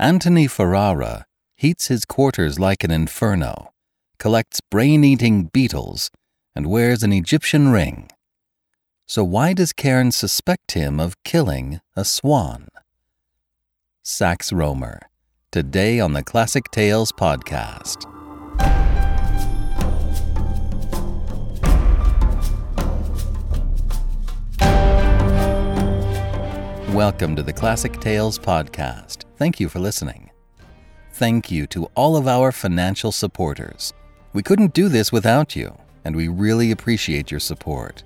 Antony Ferrara heats his quarters like an inferno, collects brain eating beetles, and wears an Egyptian ring. So, why does Cairn suspect him of killing a swan? Sax Rohmer, today on the Classic Tales podcast. Welcome to the Classic Tales podcast. Thank you for listening. Thank you to all of our financial supporters. We couldn't do this without you, and we really appreciate your support.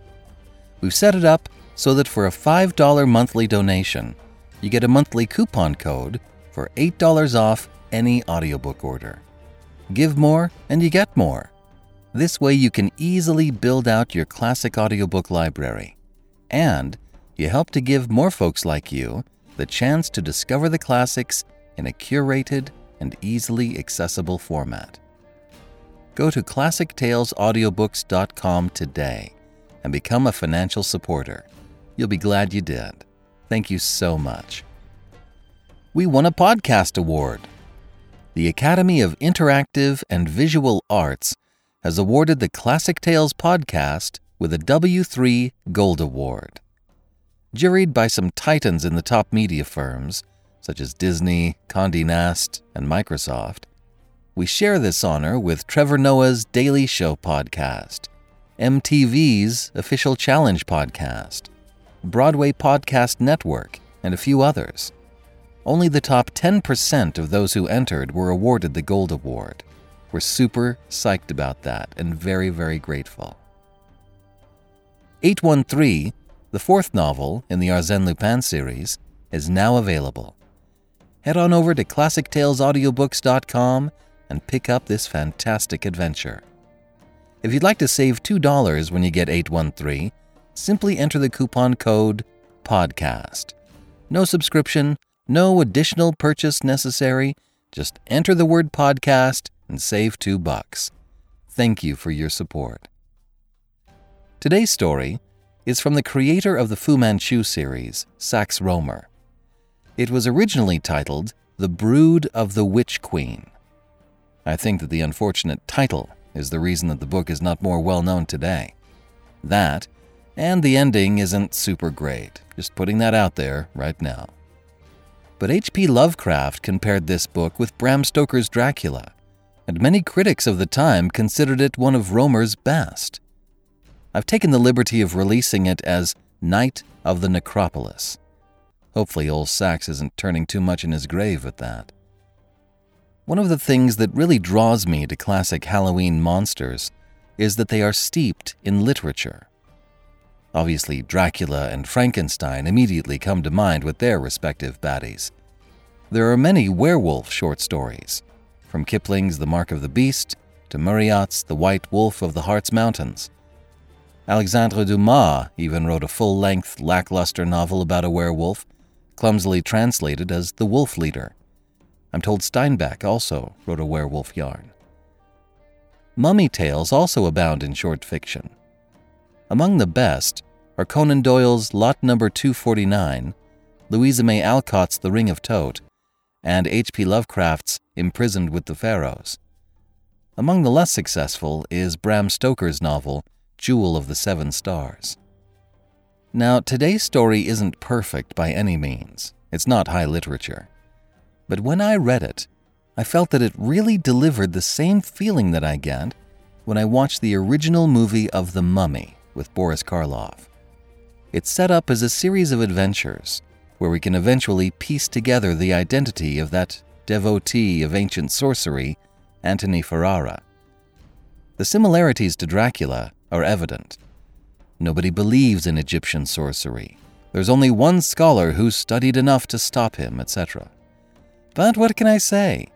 We've set it up so that for a $5 monthly donation, you get a monthly coupon code for $8 off any audiobook order. Give more and you get more. This way you can easily build out your classic audiobook library. And you help to give more folks like you the chance to discover the classics in a curated and easily accessible format. Go to ClassicTalesAudiobooks.com today and become a financial supporter. You'll be glad you did. Thank you so much. We won a podcast award. The Academy of Interactive and Visual Arts has awarded the Classic Tales podcast with a W3 Gold Award juried by some titans in the top media firms, such as Disney, Condé Nast, and Microsoft, we share this honor with Trevor Noah's Daily Show podcast, MTV's Official Challenge podcast, Broadway Podcast Network, and a few others. Only the top 10% of those who entered were awarded the Gold Award. We're super psyched about that and very, very grateful. 813 the fourth novel in the Arsène Lupin series is now available. Head on over to ClassicTalesAudiobooks.com and pick up this fantastic adventure. If you'd like to save $2 when you get 813, simply enter the coupon code PODCAST. No subscription, no additional purchase necessary. Just enter the word podcast and save 2 bucks. Thank you for your support. Today's story is from the creator of the Fu Manchu series, Sax Rohmer. It was originally titled The Brood of the Witch Queen. I think that the unfortunate title is the reason that the book is not more well known today. That, and the ending isn't super great, just putting that out there right now. But H.P. Lovecraft compared this book with Bram Stoker's Dracula, and many critics of the time considered it one of Rohmer's best. I've taken the liberty of releasing it as Knight of the Necropolis. Hopefully, old Sax isn't turning too much in his grave at that. One of the things that really draws me to classic Halloween monsters is that they are steeped in literature. Obviously, Dracula and Frankenstein immediately come to mind with their respective baddies. There are many werewolf short stories, from Kipling's The Mark of the Beast to Marryat's The White Wolf of the Hartz Mountains. Alexandre Dumas even wrote a full length, lackluster novel about a werewolf, clumsily translated as The Wolf Leader. I'm told Steinbeck also wrote a werewolf yarn. Mummy tales also abound in short fiction. Among the best are Conan Doyle's Lot Number 249, Louisa May Alcott's The Ring of Thoth, and H.P. Lovecraft's Imprisoned with the Pharaohs. Among the less successful is Bram Stoker's novel Jewel of the Seven Stars. Now, today's story isn't perfect by any means. It's not high literature. But when I read it, I felt that it really delivered the same feeling that I get when I watched the original movie of The Mummy with Boris Karloff. It's set up as a series of adventures where we can eventually piece together the identity of that devotee of ancient sorcery, Antony Ferrara. The similarities to Dracula are evident. Nobody believes in Egyptian sorcery. There's only one scholar who's studied enough to stop him, etc. But what can I say?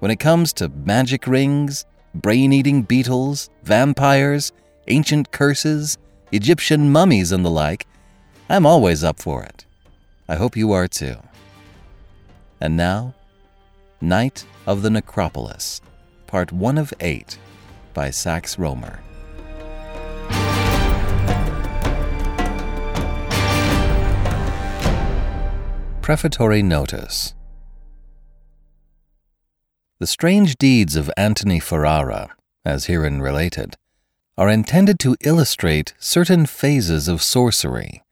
When it comes to magic rings, brain eating beetles, vampires, ancient curses, Egyptian mummies, and the like, I'm always up for it. I hope you are too. And now, Knight of the Necropolis, Part 1 of 8 by Sax Rohmer. Prefatory Notice The strange deeds of Antony Ferrara, as herein related, are intended to illustrate certain phases of sorcery,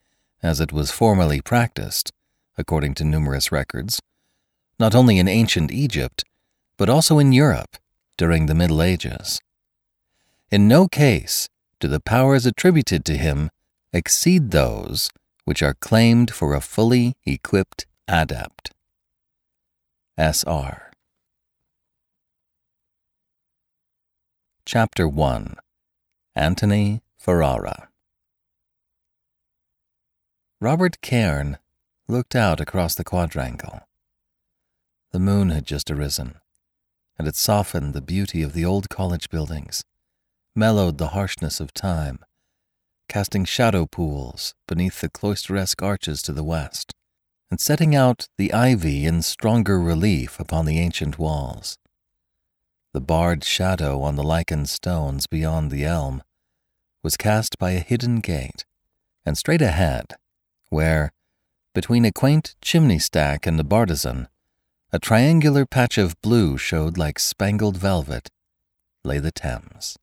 as it was formerly practiced, according to numerous records, not only in ancient Egypt, but also in Europe during the Middle Ages. In no case do the powers attributed to him exceed those which are claimed for a fully equipped adept. S.R. Chapter 1 Antony Ferrara Robert Cairn looked out across the quadrangle. The moon had just arisen, and it softened the beauty of the old college buildings, mellowed the harshness of time, casting shadow pools beneath the cloisteresque arches to the west, and setting out the ivy in stronger relief upon the ancient walls. The barred shadow on the lichened stones beyond the elm was cast by a hidden gate, and straight ahead, where, between a quaint chimney stack and a bartizan, a triangular patch of blue showed like spangled velvet, lay the Thames.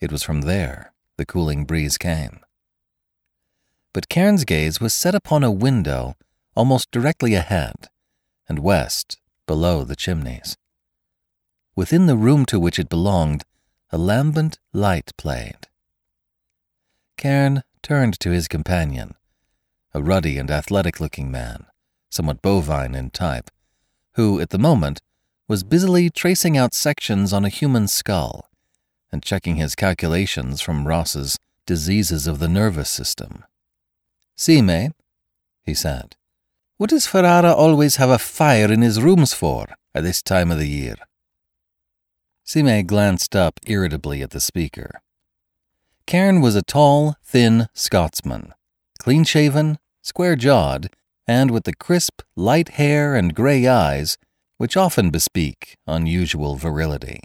It was from there the cooling breeze came. But Cairn's gaze was set upon a window almost directly ahead and west below the chimneys. Within the room to which it belonged, a lambent light played. Cairn turned to his companion, a ruddy and athletic looking man, somewhat bovine in type, who, at the moment, was busily tracing out sections on a human skull and checking his calculations from Ross's diseases of the nervous system. Sime, he said, what does Ferrara always have a fire in his rooms for at this time of the year? Sime glanced up irritably at the speaker. Cairn was a tall, thin Scotsman, clean shaven, square jawed, and with the crisp, light hair and grey eyes which often bespeak unusual virility.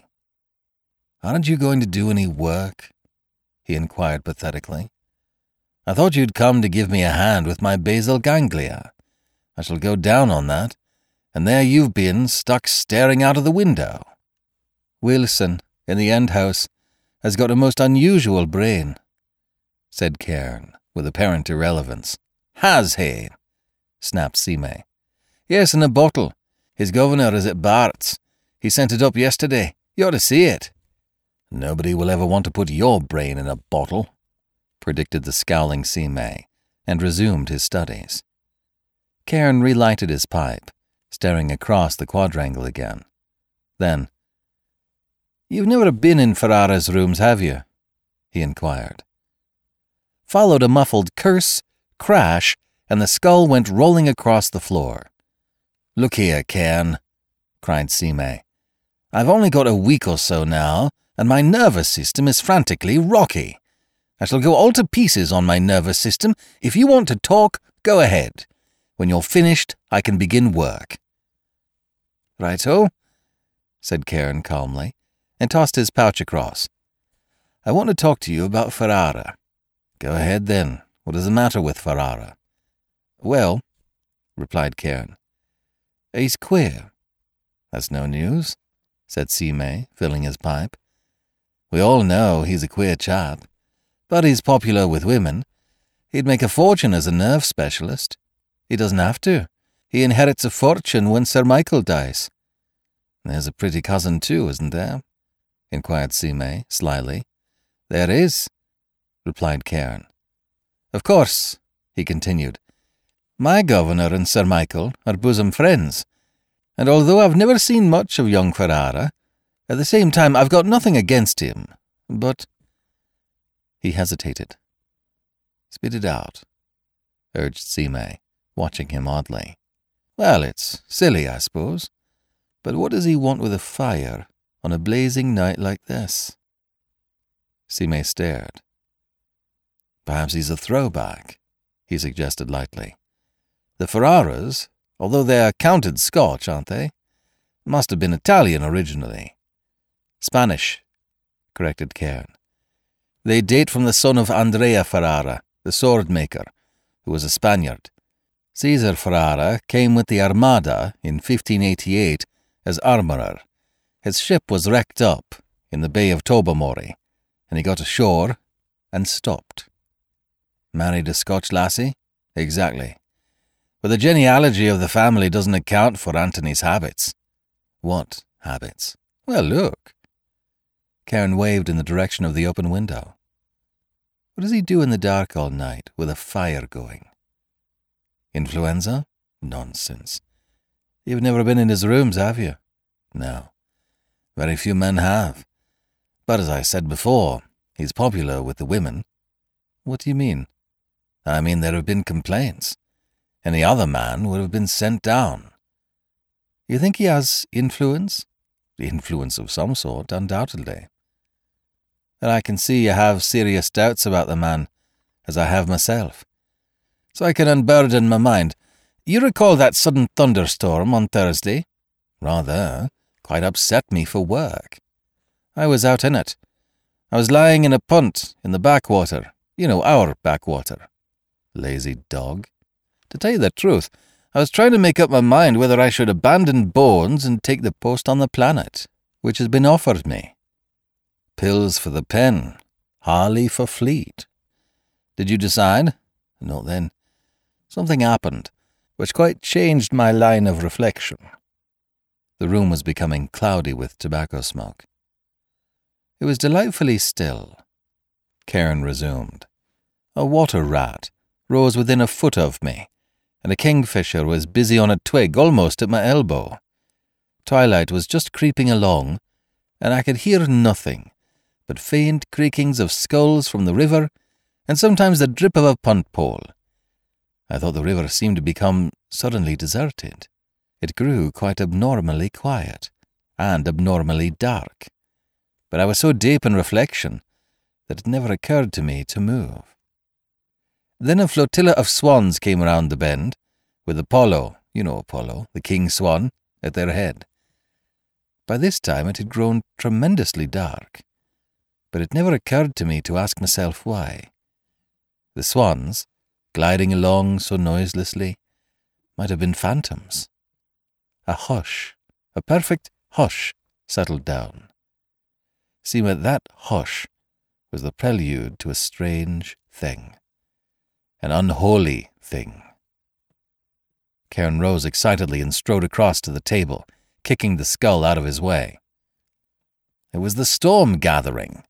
Aren't you going to do any work? he inquired pathetically. I thought you'd come to give me a hand with my basal ganglia. I shall go down on that, and there you've been, stuck staring out of the window. Wilson, in the end house, has got a most unusual brain, said Cairn, with apparent irrelevance. Has he? snapped Sime. Yes, in a bottle. His governor is at Bart's. He sent it up yesterday. You ought to see it. Nobody will ever want to put your brain in a bottle, predicted the scowling Sime, and resumed his studies. Cairn relighted his pipe, staring across the quadrangle again. Then, You've never been in Ferrara's rooms, have you? he inquired. Followed a muffled curse, crash, and the skull went rolling across the floor. Look here, Cairn, cried Sime. I've only got a week or so now, and my nervous system is frantically rocky. I shall go all to pieces on my nervous system. If you want to talk, go ahead. When you're finished, I can begin work. Righto, said Cairn calmly and tossed his pouch across. I want to talk to you about Ferrara. Go ahead then. What is the matter with Ferrara? Well, replied Cairn, he's queer. That's no news, said Sime, filling his pipe. We all know he's a queer chap, but he's popular with women. He'd make a fortune as a nerve specialist. He doesn't have to. He inherits a fortune when Sir Michael dies. There's a pretty cousin, too, isn't there? inquired Sime, slyly. There is, replied Cairn. Of course, he continued. My governor and Sir Michael are bosom friends, and although I've never seen much of young Ferrara, at the same time I've got nothing against him. But. He hesitated. Spit it out, urged Sime, watching him oddly. Well, it's silly, I suppose. But what does he want with a fire? on a blazing night like this? Sime stared. Perhaps he's a throwback, he suggested lightly. The Ferraras, although they're counted Scotch, aren't they? Must have been Italian originally. Spanish, corrected Cairn. They date from the son of Andrea Ferrara, the sword maker, who was a Spaniard. Caesar Ferrara came with the Armada in 1588 as armourer His ship was wrecked up in the Bay of Tobermory, and he got ashore and stopped. Married a Scotch lassie? Exactly. But the genealogy of the family doesn't account for Antony's habits. What habits? Well, look. Cairn waved in the direction of the open window. What does he do in the dark all night with a fire going? Influenza? Nonsense. You've never been in his rooms, have you? No. Very few men have. But as I said before, he's popular with the women. What do you mean? I mean, there have been complaints. Any other man would have been sent down. You think he has influence? The Influence of some sort, undoubtedly. And I can see you have serious doubts about the man, as I have myself. So I can unburden my mind. You recall that sudden thunderstorm on Thursday? Rather. Quite upset me for work. I was out in it. I was lying in a punt in the backwater. You know, our backwater. Lazy dog. To tell you the truth, I was trying to make up my mind whether I should abandon Bones and take the post on the planet, which has been offered me. Pills for the pen, Harley for Fleet. Did you decide? Not then. Something happened, which quite changed my line of reflection. The room was becoming cloudy with tobacco smoke. It was delightfully still. Cairn resumed. A water rat rose within a foot of me and a kingfisher was busy on a twig almost at my elbow. Twilight was just creeping along, and I could hear nothing but faint creakings of sculls from the river and sometimes the drip of a punt pole. I thought the river seemed to become suddenly deserted. It grew quite abnormally quiet and abnormally dark. But I was so deep in reflection that it never occurred to me to move. Then a flotilla of swans came round the bend, with Apollo, you know Apollo, the king swan, at their head. By this time it had grown tremendously dark, but it never occurred to me to ask myself why. The swans, gliding along so noiselessly, might have been phantoms. A hush, a perfect hush, settled down. Seemed that hush was the prelude to a strange thing an unholy thing. Cairn rose excitedly and strode across to the table, kicking the skull out of his way. It was the storm gathering,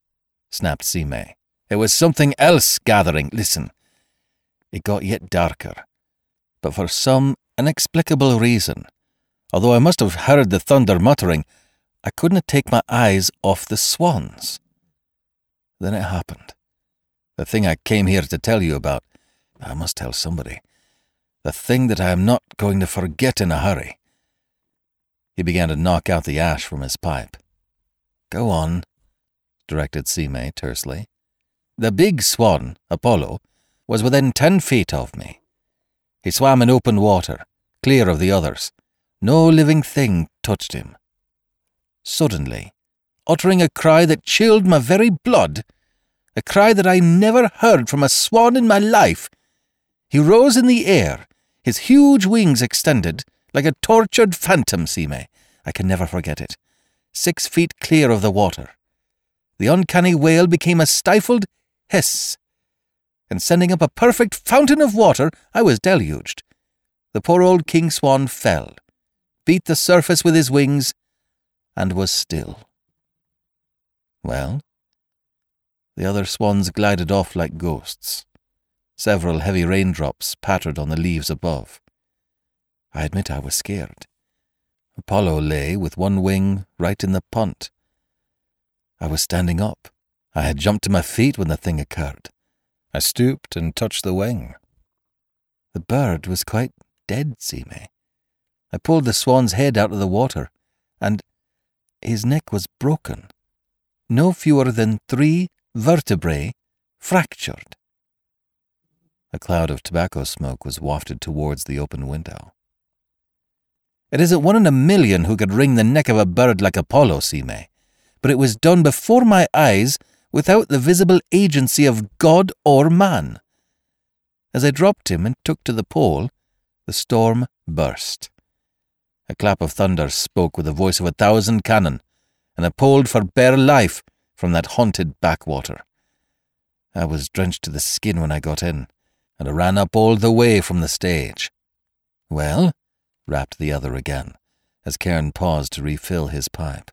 snapped Sime. It was something else gathering. Listen. It got yet darker, but for some inexplicable reason, although I must have heard the thunder muttering, I couldn't take my eyes off the swans. Then it happened. The thing I came here to tell you about. I must tell somebody. The thing that I am not going to forget in a hurry. He began to knock out the ash from his pipe. Go on, directed Sime tersely. The big swan, Apollo, was within ten feet of me. He swam in open water, clear of the others. No living thing touched him. Suddenly, uttering a cry that chilled my very blood, a cry that I never heard from a swan in my life, he rose in the air, his huge wings extended, like a tortured phantom, Sime. I can never forget it. Six feet clear of the water. The uncanny wail became a stifled hiss, and sending up a perfect fountain of water, I was deluged. The poor old king swan fell, beat the surface with his wings, and was still. Well, the other swans glided off like ghosts. Several heavy raindrops pattered on the leaves above. I admit I was scared. Apollo lay with one wing right in the punt. I was standing up. I had jumped to my feet when the thing occurred. I stooped and touched the wing. The bird was quite dead, Sime. I pulled the swan's head out of the water, and his neck was broken. No fewer than three vertebrae fractured. A cloud of tobacco smoke was wafted towards the open window. It isn't one in a million who could wring the neck of a bird like Apollo, Sime, but it was done before my eyes without the visible agency of God or man. As I dropped him and took to the pole, the storm burst. A clap of thunder spoke with the voice of a thousand cannon, and I pulled for bare life from that haunted backwater. I was drenched to the skin when I got in, and I ran up all the way from the stage. Well? rapped the other again, as Cairn paused to refill his pipe.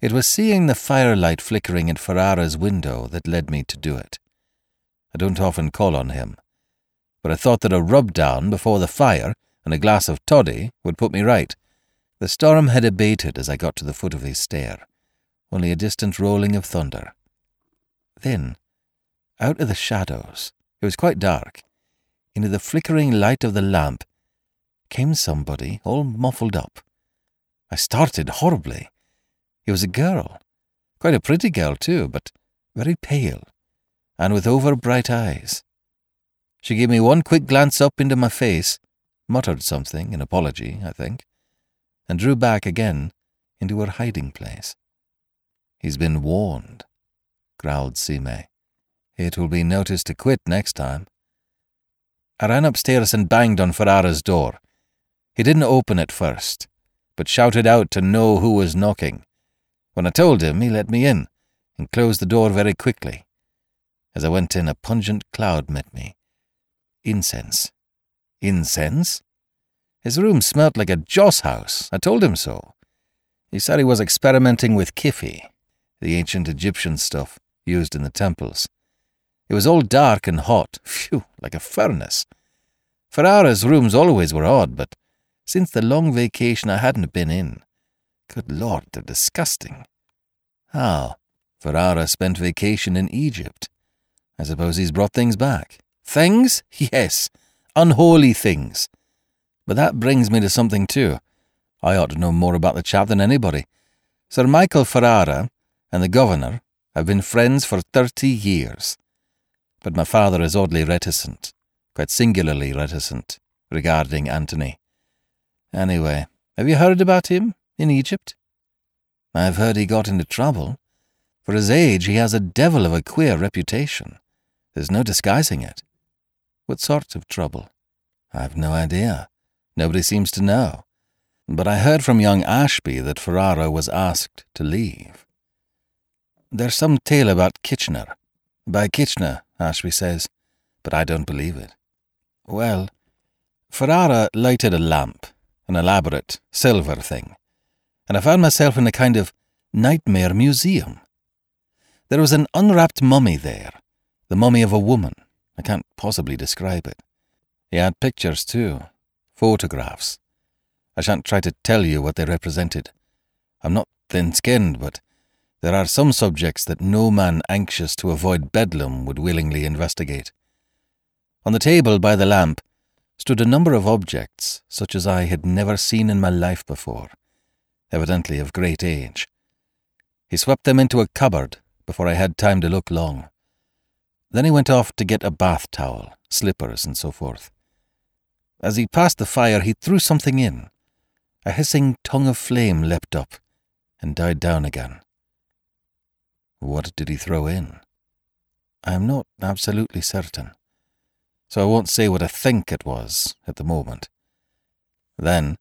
It was seeing the firelight flickering in Ferrara's window that led me to do it. I don't often call on him, but I thought that a rub down before the fire and a glass of toddy would put me right. The storm had abated as I got to the foot of his stair, only a distant rolling of thunder. Then, out of the shadows, it was quite dark, into the flickering light of the lamp, came somebody all muffled up. I started horribly. It was a girl, quite a pretty girl too, but very pale, and with over bright eyes. She gave me one quick glance up into my face, muttered something, an apology, I think, and drew back again into her hiding place. He's been warned, growled Sime. It will be noticed to quit next time. I ran upstairs and banged on Ferrara's door. He didn't open at first, but shouted out to know who was knocking. When I told him, he let me in and closed the door very quickly. As I went in, a pungent cloud met me. Incense. Incense? His room smelt like a joss house. I told him so. He said he was experimenting with kyphi, the ancient Egyptian stuff used in the temples. It was all dark and hot, phew, like a furnace. Ferrara's rooms always were odd, but since the long vacation I hadn't been in, Good Lord, they're disgusting. How? Ferrara spent vacation in Egypt. I suppose he's brought things back. Things? Yes. Unholy things. But that brings me to something too. I ought to know more about the chap than anybody. Sir Michael Ferrara and the governor have been friends for thirty years. But my father is oddly reticent, quite singularly reticent, regarding Antony. Anyway, have you heard about him? In Egypt? I've heard he got into trouble. For his age, he has a devil of a queer reputation. There's no disguising it. What sort of trouble? I've no idea. Nobody seems to know. But I heard from young Ashby that Ferrara was asked to leave. There's some tale about Kitchener. By Kitchener, Ashby says, but I don't believe it. Well, Ferrara lighted a lamp, an elaborate silver thing, and I found myself in a kind of nightmare museum. There was an unwrapped mummy there, the mummy of a woman. I can't possibly describe it. He had pictures too, photographs. I shan't try to tell you what they represented. I'm not thin skinned, but there are some subjects that no man anxious to avoid bedlam would willingly investigate. On the table by the lamp stood a number of objects such as I had never seen in my life before evidently of great age. He swept them into a cupboard before I had time to look long. Then he went off to get a bath towel, slippers, and so forth. As he passed the fire, he threw something in. A hissing tongue of flame leapt up and died down again. What did he throw in? I am not absolutely certain, so I won't say what I think it was at the moment. Then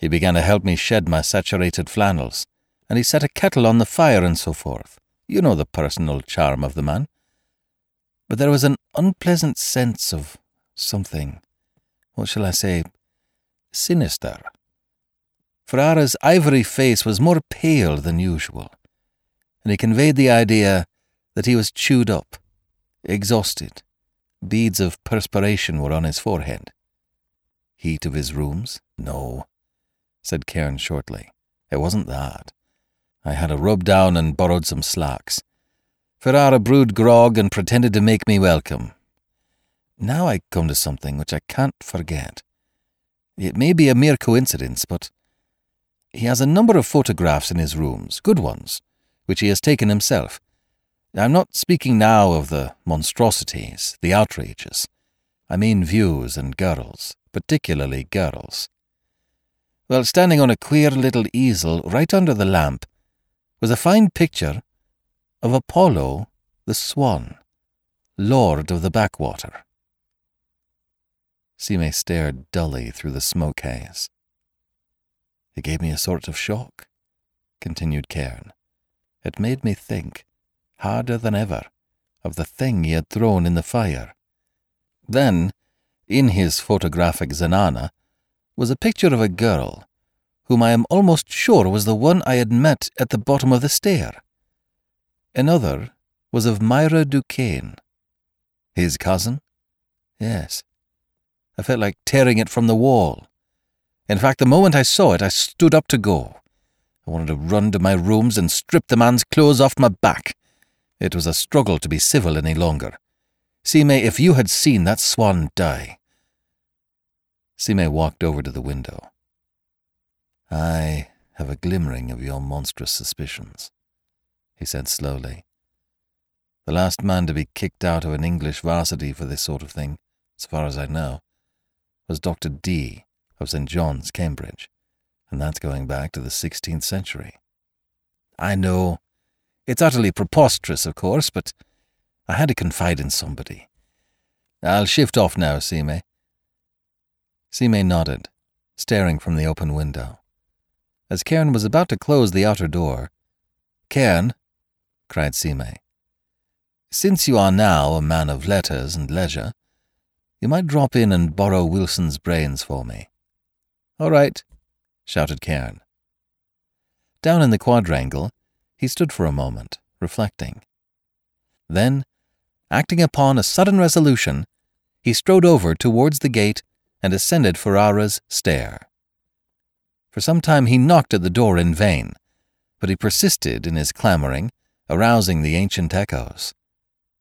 he began to help me shed my saturated flannels, and he set a kettle on the fire and so forth. You know the personal charm of the man. But there was an unpleasant sense of something, what shall I say, sinister. Ferrara's ivory face was more pale than usual, and he conveyed the idea that he was chewed up, exhausted. Beads of perspiration were on his forehead. Heat of his rooms? No said Cairn shortly. It wasn't that. I had a rub down and borrowed some slacks. Ferrara brewed grog and pretended to make me welcome. Now I come to something which I can't forget. It may be a mere coincidence, but he has a number of photographs in his rooms, good ones, which he has taken himself. I'm not speaking now of the monstrosities, the outrages. I mean views and girls, particularly girls. Well, standing on a queer little easel right under the lamp was a fine picture of Apollo the Swan, Lord of the Backwater. Sime stared dully through the smoke haze. It gave me a sort of shock. continued Cairn. It made me think, harder than ever, of the thing he had thrown in the fire. Then, in his photographic Zenana, was a picture of a girl, whom I am almost sure was the one I had met at the bottom of the stair. Another was of Myra Duquesne. His cousin? Yes. I felt like tearing it from the wall. In fact, the moment I saw it, I stood up to go. I wanted to run to my rooms and strip the man's clothes off my back. It was a struggle to be civil any longer. See Sime, if you had seen that swan die. Sime walked over to the window. I have a glimmering of your monstrous suspicions, he said slowly. The last man to be kicked out of an English varsity for this sort of thing, as far as I know, was Dr. Dee of St. John's, Cambridge, and that's going back to the 16th century. I know. It's utterly preposterous, of course, but I had to confide in somebody. I'll shift off now, Sime. Sime nodded, staring from the open window. As Cairn was about to close the outer door, Cairn, cried Sime, since you are now a man of letters and leisure, you might drop in and borrow Wilson's brains for me. All right, shouted Cairn. Down in the quadrangle, he stood for a moment, reflecting. Then, acting upon a sudden resolution, he strode over towards the gate and ascended Ferrara's stair. For some time he knocked at the door in vain, but he persisted in his clamoring, arousing the ancient echoes.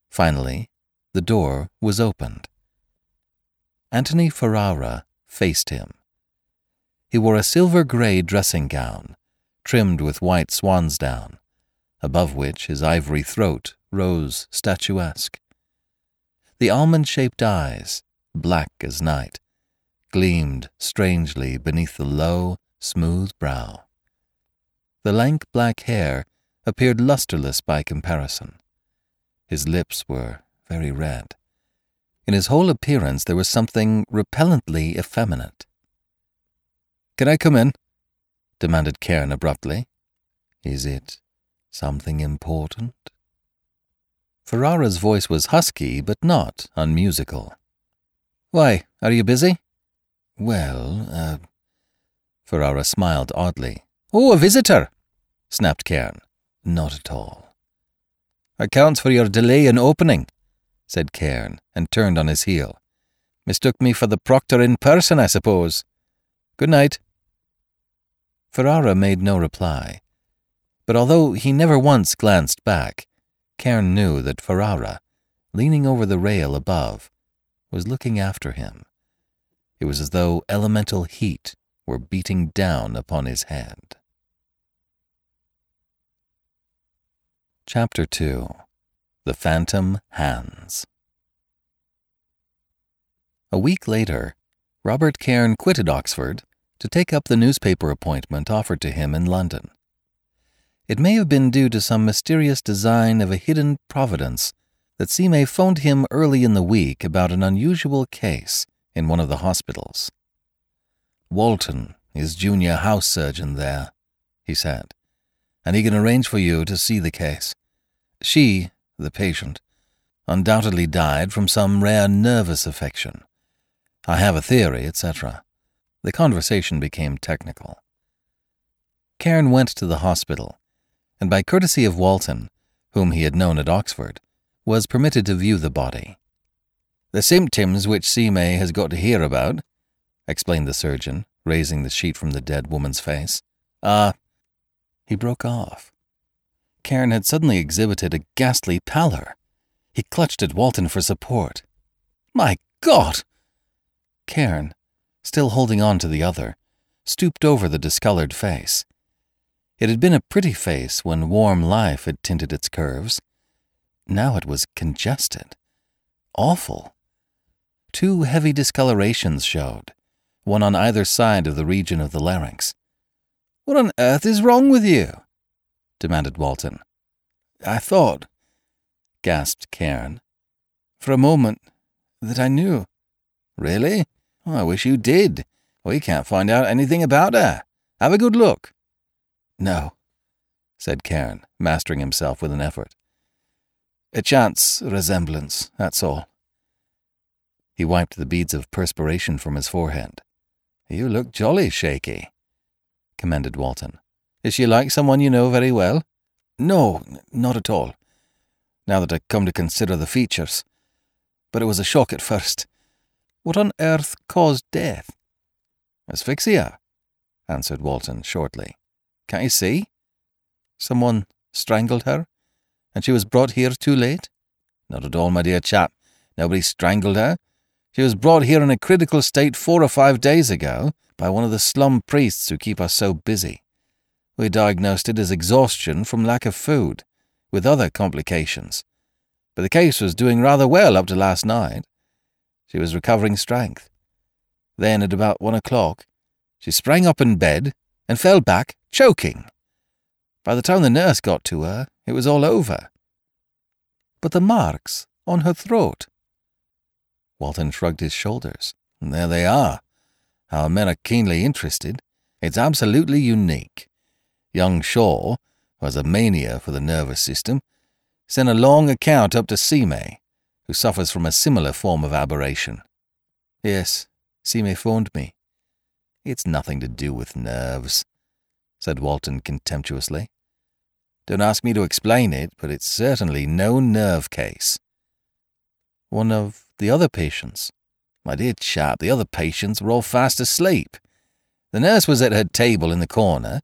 Finally, the door was opened. Antony Ferrara faced him. He wore a silver grey dressing gown, trimmed with white swan's down, above which his ivory throat rose statuesque. The almond shaped eyes, black as night, gleamed strangely beneath the low, smooth brow. The lank black hair appeared lustreless by comparison. His lips were very red. In his whole appearance there was something repellently effeminate. Can I come in? demanded Cairn abruptly. Is it something important? Ferrara's voice was husky, but not unmusical. Why, are you busy? Well, uh. Ferrara smiled oddly. Oh, a visitor! snapped Cairn. Not at all. Accounts for your delay in opening, said Cairn, and turned on his heel. Mistook me for the proctor in person, I suppose. Good night. Ferrara made no reply, but although he never once glanced back, Cairn knew that Ferrara, leaning over the rail above, was looking after him. It was as though elemental heat were beating down upon his hand. Chapter 2 The Phantom Hands A week later, Robert Cairn quitted Oxford to take up the newspaper appointment offered to him in London. It may have been due to some mysterious design of a hidden providence that Sime phoned him early in the week about an unusual case in one of the hospitals. Walton is junior house surgeon there, he said, and he can arrange for you to see the case. She, the patient, undoubtedly died from some rare nervous affection. I have a theory, etc. The conversation became technical. Cairn went to the hospital, and by courtesy of Walton, whom he had known at Oxford, was permitted to view the body. The symptoms which Sime has got to hear about, explained the surgeon, raising the sheet from the dead woman's face, are. He broke off. Cairn had suddenly exhibited a ghastly pallor. He clutched at Walton for support. My God! Cairn, still holding on to the other, stooped over the discolored face. It had been a pretty face when warm life had tinted its curves. Now it was congested. Awful. Two heavy discolorations showed, one on either side of the region of the larynx. What on earth is wrong with you? demanded Walton. I thought, gasped Cairn, for a moment that I knew. Really? Oh, I wish you did. We can't find out anything about her. Have a good look. No, said Cairn, mastering himself with an effort. A chance resemblance, that's all. He wiped the beads of perspiration from his forehead. You look jolly shaky, commended Walton. Is she like someone you know very well? No, not at all. Now that I come to consider the features. But it was a shock at first. What on earth caused death? Asphyxia, answered Walton shortly. Can't you see? Someone strangled her, and she was brought here too late? Not at all, my dear chap. Nobody strangled her. She was brought here in a critical state four or five days ago by one of the slum priests who keep us so busy. We diagnosed it as exhaustion from lack of food, with other complications. But the case was doing rather well up to last night. She was recovering strength. Then, at about one o'clock, she sprang up in bed and fell back, choking. By the time the nurse got to her, it was all over. But the marks on her throat. Walton shrugged his shoulders. There they are. Our men are keenly interested. It's absolutely unique. Young Shaw, who has a mania for the nervous system, sent a long account up to Sime, who suffers from a similar form of aberration. Yes, Sime phoned me. It's nothing to do with nerves, said Walton contemptuously. Don't ask me to explain it, but it's certainly no nerve case. One of the other patients? My dear chap, the other patients were all fast asleep. The nurse was at her table in the corner,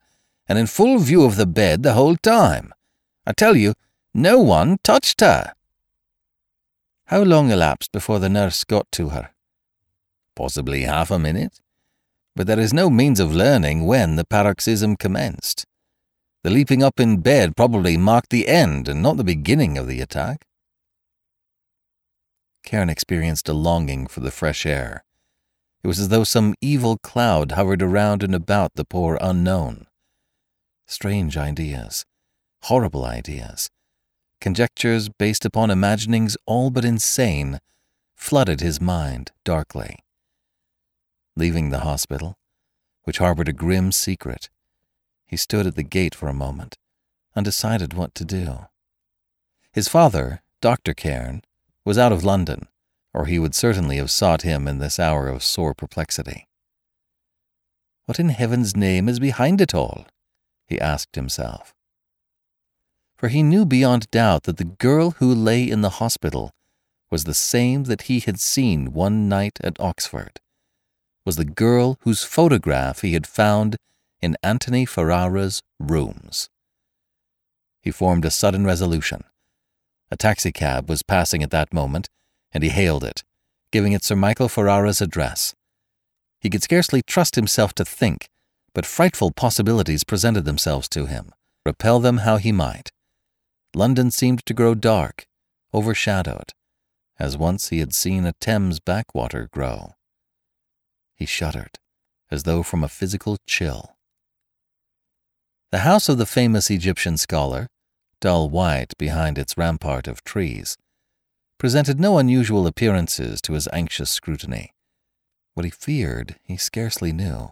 and in full view of the bed the whole time. I tell you, no one touched her. How long elapsed before the nurse got to her? Possibly half a minute. But there is no means of learning when the paroxysm commenced. The leaping up in bed probably marked the end and not the beginning of the attack. Cairn experienced a longing for the fresh air. It was as though some evil cloud hovered around and about the poor unknown. Strange ideas, horrible ideas, conjectures based upon imaginings all but insane, flooded his mind darkly. Leaving the hospital, which harbored a grim secret, he stood at the gate for a moment, undecided what to do. His father, Dr. Cairn, was out of London, or he would certainly have sought him in this hour of sore perplexity. What in heaven's name is behind it all? he asked himself. For he knew beyond doubt that the girl who lay in the hospital was the same that he had seen one night at Oxford, was the girl whose photograph he had found in Antony Ferrara's rooms. He formed a sudden resolution. A taxicab was passing at that moment, and he hailed it, giving it Sir Michael Ferrara's address. He could scarcely trust himself to think, but frightful possibilities presented themselves to him, repel them how he might. London seemed to grow dark, overshadowed, as once he had seen a Thames backwater grow. He shuddered, as though from a physical chill. The house of the famous Egyptian scholar, dull white behind its rampart of trees, presented no unusual appearances to his anxious scrutiny. What he feared he scarcely knew.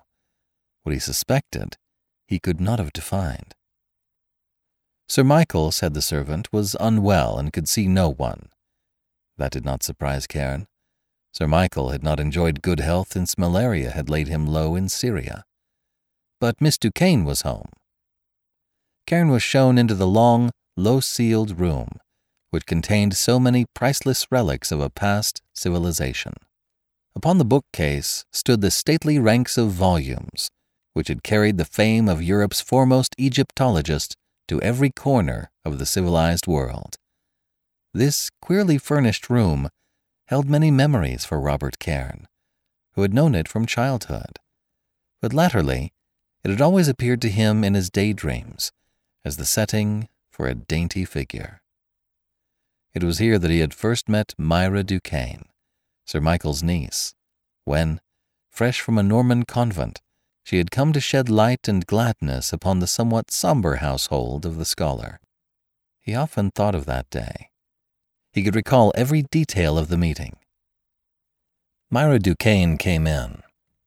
What he suspected he could not have defined. Sir Michael, said the servant, was unwell and could see no one. That did not surprise Cairn. Sir Michael had not enjoyed good health since malaria had laid him low in Syria. But Miss Duquesne was home. Cairn was shown into the long, low ceiled room, which contained so many priceless relics of a past civilization. Upon the bookcase stood the stately ranks of volumes, which had carried the fame of Europe's foremost Egyptologist to every corner of the civilized world. This queerly furnished room held many memories for Robert Cairn, who had known it from childhood. But latterly, it had always appeared to him in his daydreams as the setting for a dainty figure. It was here that he had first met Myra Duquesne, Sir Michael's niece, when, fresh from a Norman convent, she had come to shed light and gladness upon the somewhat somber household of the scholar. He often thought of that day. He could recall every detail of the meeting. Myra Duquesne came in,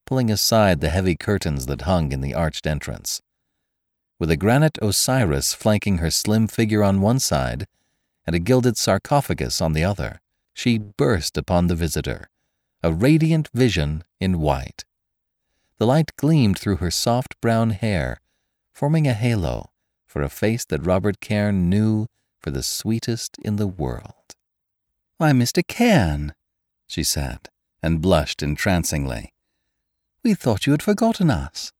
pulling aside the heavy curtains that hung in the arched entrance. With a granite Osiris flanking her slim figure on one side and a gilded sarcophagus on the other, she burst upon the visitor, a radiant vision in white. The light gleamed through her soft brown hair, forming a halo for a face that Robert Cairn knew for the sweetest in the world. Why, Mr. Cairn, she said, and blushed entrancingly. We thought you had forgotten us.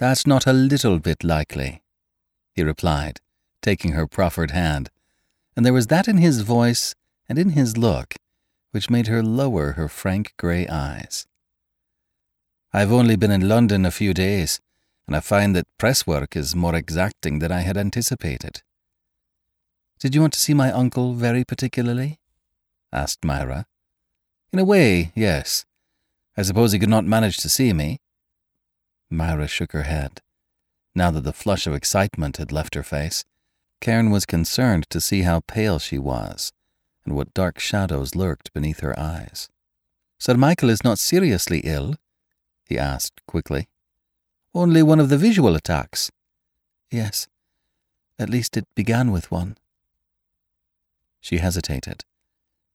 That's not a little bit likely, he replied, taking her proffered hand, and there was that in his voice and in his look which made her lower her frank grey eyes. I've only been in London a few days, and I find that press work is more exacting than I had anticipated. Did you want to see my uncle very particularly? asked Myra. In a way, yes. I suppose he could not manage to see me. Myra shook her head. Now that the flush of excitement had left her face, Cairn was concerned to see how pale she was and what dark shadows lurked beneath her eyes. Sir Michael is not seriously ill? he asked quickly. Only one of the visual attacks? Yes. At least it began with one. She hesitated,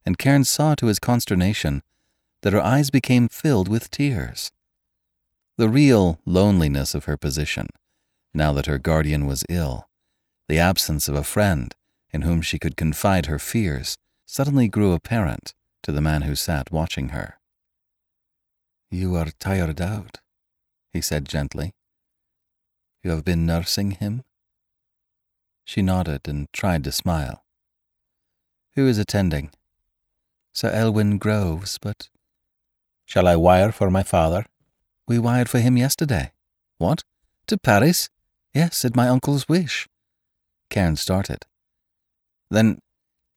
and Cairn saw to his consternation that her eyes became filled with tears. The real loneliness of her position, now that her guardian was ill, the absence of a friend in whom she could confide her fears, suddenly grew apparent to the man who sat watching her. You are tired out, he said gently. You have been nursing him? She nodded and tried to smile. Who is attending? Sir Elwyn Groves, but. Shall I wire for my father? We wired for him yesterday. What? To Paris? Yes, at my uncle's wish. Cairn started. Then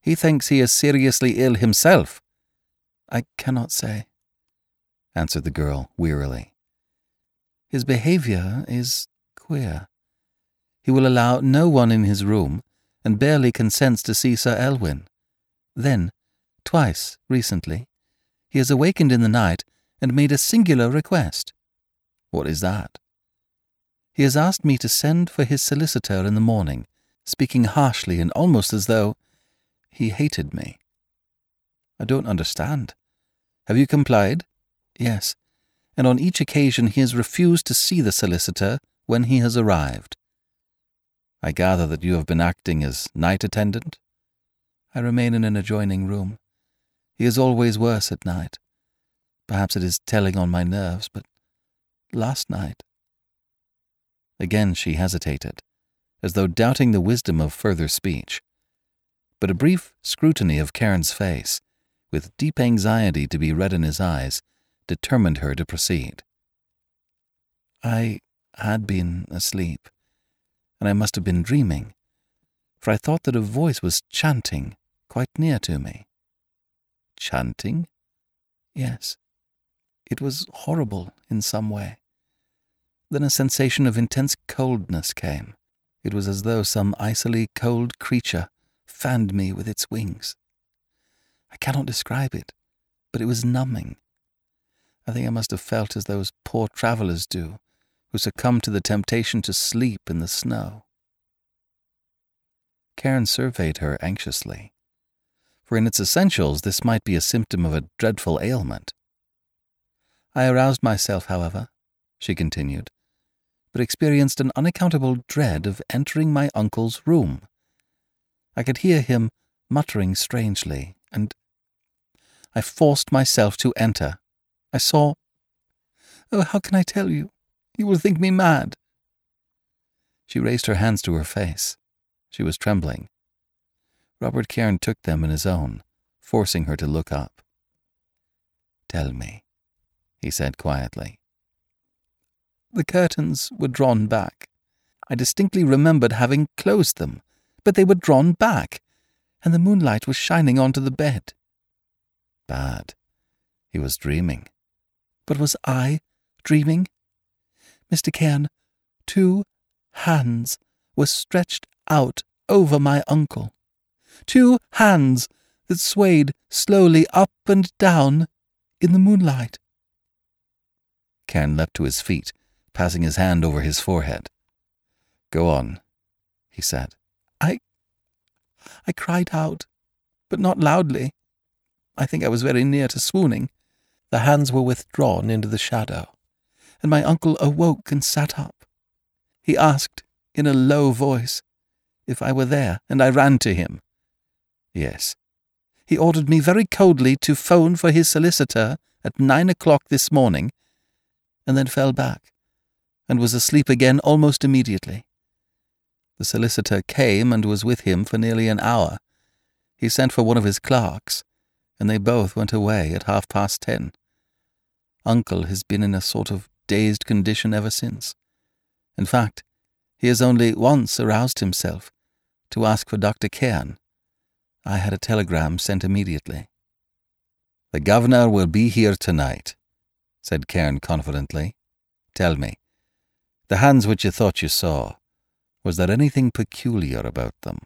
he thinks he is seriously ill himself. I cannot say, answered the girl wearily. His behavior is queer. He will allow no one in his room and barely consents to see Sir Elwyn. Then, twice recently, he has awakened in the night and made a singular request. What is that? He has asked me to send for his solicitor in the morning, speaking harshly and almost as though he hated me. I don't understand. Have you complied? Yes, and on each occasion he has refused to see the solicitor when he has arrived. I gather that you have been acting as night attendant? I remain in an adjoining room. He is always worse at night. Perhaps it is telling on my nerves, but last night. Again she hesitated, as though doubting the wisdom of further speech. But a brief scrutiny of Cairn's face, with deep anxiety to be read in his eyes, determined her to proceed. I had been asleep, and I must have been dreaming, for I thought that a voice was chanting quite near to me. Chanting? Yes. It was horrible in some way. Then a sensation of intense coldness came. It was as though some icily cold creature fanned me with its wings. I cannot describe it, but it was numbing. I think I must have felt as those poor travellers do who succumb to the temptation to sleep in the snow. Cairn surveyed her anxiously, for in its essentials this might be a symptom of a dreadful ailment. I aroused myself, however, she continued, but experienced an unaccountable dread of entering my uncle's room. I could hear him muttering strangely, and I forced myself to enter. I saw. Oh, how can I tell you? You will think me mad. She raised her hands to her face. She was trembling. Robert Cairn took them in his own, forcing her to look up. Tell me, he said quietly. The curtains were drawn back. I distinctly remembered having closed them, but they were drawn back, and the moonlight was shining onto the bed. Bad. He was dreaming. But was I dreaming? Mr. Cairn, two hands were stretched out over my uncle. Two hands that swayed slowly up and down in the moonlight. Cairn leapt to his feet, passing his hand over his forehead. Go on, he said. I. I cried out, but not loudly. I think I was very near to swooning. The hands were withdrawn into the shadow, and my uncle awoke and sat up. He asked, in a low voice, if I were there, and I ran to him. Yes. He ordered me very coldly to phone for his solicitor at nine o'clock this morning, and then fell back, and was asleep again almost immediately. The solicitor came and was with him for nearly an hour. He sent for one of his clerks, and they both went away at half past ten. Uncle has been in a sort of dazed condition ever since. In fact, he has only once aroused himself to ask for Dr. Cairn. I had a telegram sent immediately. The governor will be here tonight, said Cairn confidently. Tell me, the hands which you thought you saw, was there anything peculiar about them?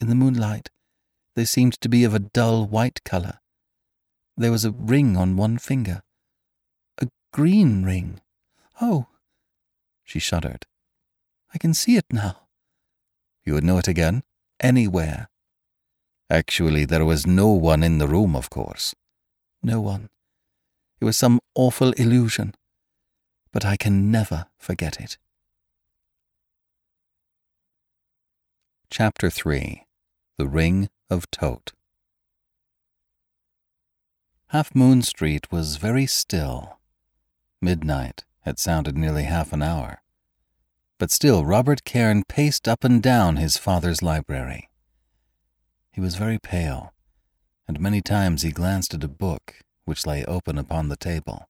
In the moonlight, they seemed to be of a dull white colour. There was a ring on one finger. A green ring. Oh! She shuddered. I can see it now. You would know it again? Anywhere. Actually, there was no one in the room, of course. No one. It was some awful illusion. But I can never forget it. Chapter 3 The Ring of Thoth Half Moon Street was very still. Midnight had sounded nearly half an hour. But still Robert Cairn paced up and down his father's library. He was very pale, and many times he glanced at a book which lay open upon the table.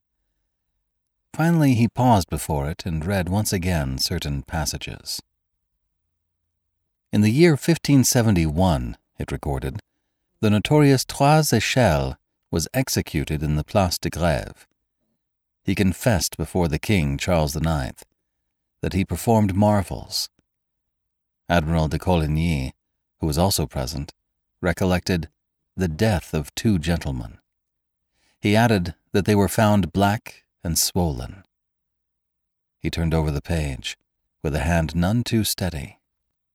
Finally, he paused before it and read once again certain passages. In the year 1571, it recorded, the notorious Trois Echelles was executed in the Place de Grève. He confessed before the king, Charles IX, that he performed marvels. Admiral de Coligny, who was also present, recollected the death of two gentlemen. He added that they were found black and swollen. He turned over the page, with a hand none too steady.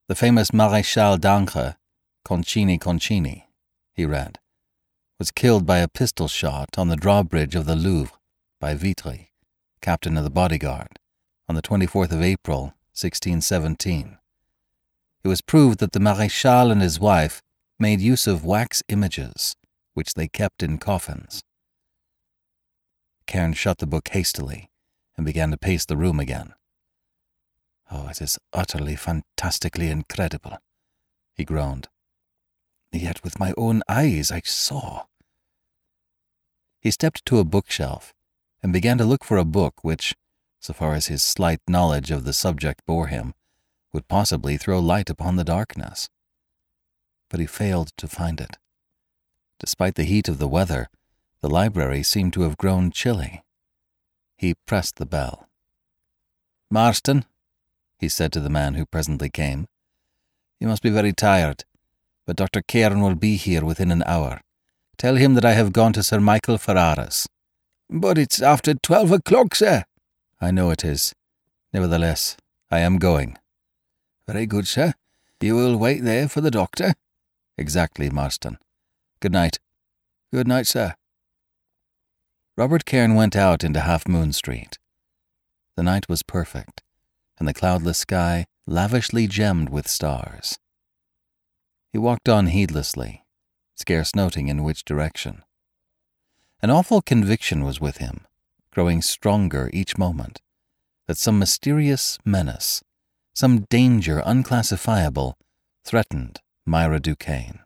The famous Maréchal d'Ancre, Concino Concini, he read, was killed by a pistol shot on the drawbridge of the Louvre by Vitry, captain of the bodyguard, on the 24th of April, 1617. It was proved that the Maréchal and his wife made use of wax images, which they kept in coffins. Cairn shut the book hastily and began to pace the room again. Oh, it is utterly, fantastically incredible, he groaned. Yet with my own eyes I saw. He stepped to a bookshelf and began to look for a book which, so far as his slight knowledge of the subject bore him, would possibly throw light upon the darkness. But he failed to find it. Despite the heat of the weather, the library seemed to have grown chilly. He pressed the bell. Marston, he said to the man who presently came. You must be very tired, but Dr. Cairn will be here within an hour. Tell him that I have gone to Sir Michael Ferrara's. But it's after twelve o'clock, sir. I know it is. Nevertheless, I am going. Very good, sir. You will wait there for the doctor? Exactly, Marston. Good night. Good night, sir. Robert Cairn went out into Half Moon Street. The night was perfect and the cloudless sky lavishly gemmed with stars. He walked on heedlessly, scarce noting in which direction. An awful conviction was with him, growing stronger each moment, that some mysterious menace, some danger unclassifiable, threatened Myra Duquesne.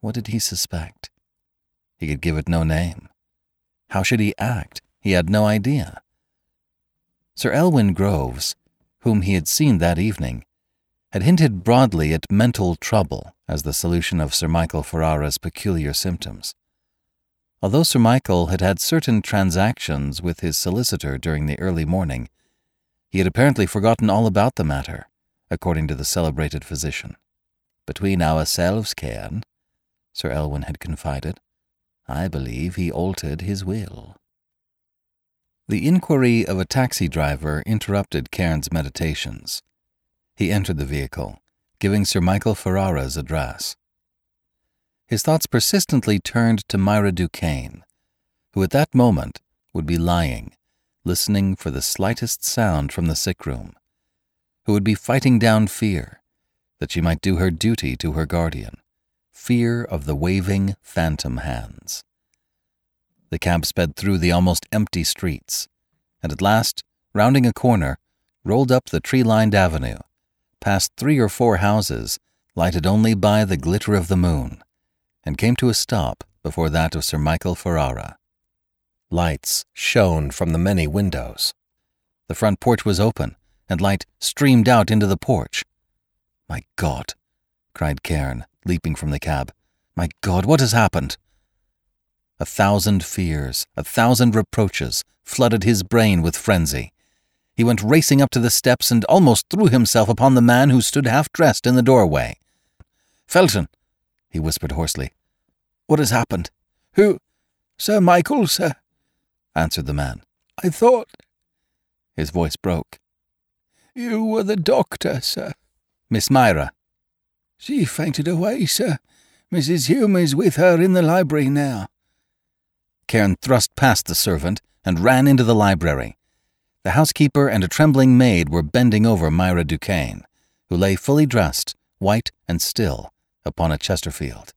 What did he suspect? He could give it no name. How should he act? He had no idea. Sir Elwyn Groves, whom he had seen that evening, had hinted broadly at mental trouble as the solution of Sir Michael Ferrara's peculiar symptoms. Although Sir Michael had had certain transactions with his solicitor during the early morning, he had apparently forgotten all about the matter, according to the celebrated physician. Between ourselves, Cairn, Sir Elwyn had confided, I believe he altered his will. The inquiry of a taxi driver interrupted Cairn's meditations. He entered the vehicle, giving Sir Michael Ferrara's address. His thoughts persistently turned to Myra Duquesne, who at that moment would be lying, listening for the slightest sound from the sick room, who would be fighting down fear, that she might do her duty to her guardian, fear of the waving phantom hands. The cab sped through the almost empty streets, and at last, rounding a corner, rolled up the tree lined avenue, past three or four houses lighted only by the glitter of the moon, and came to a stop before that of Sir Michael Ferrara. Lights shone from the many windows. The front porch was open, and light streamed out into the porch. My God! cried Cairn, leaping from the cab. My God, what has happened? A thousand fears, a thousand reproaches flooded his brain with frenzy. He went racing up to the steps and almost threw himself upon the man who stood half dressed in the doorway. Felton, he whispered hoarsely, what has happened? Who? Sir Michael, sir, answered the man. I thought. His voice broke. You were the doctor, sir. Miss Myra. She fainted away, sir. Mrs. Hume is with her in the library now. Cairn thrust past the servant and ran into the library. The housekeeper and a trembling maid were bending over Myra Duquesne, who lay fully dressed, white and still, upon a Chesterfield.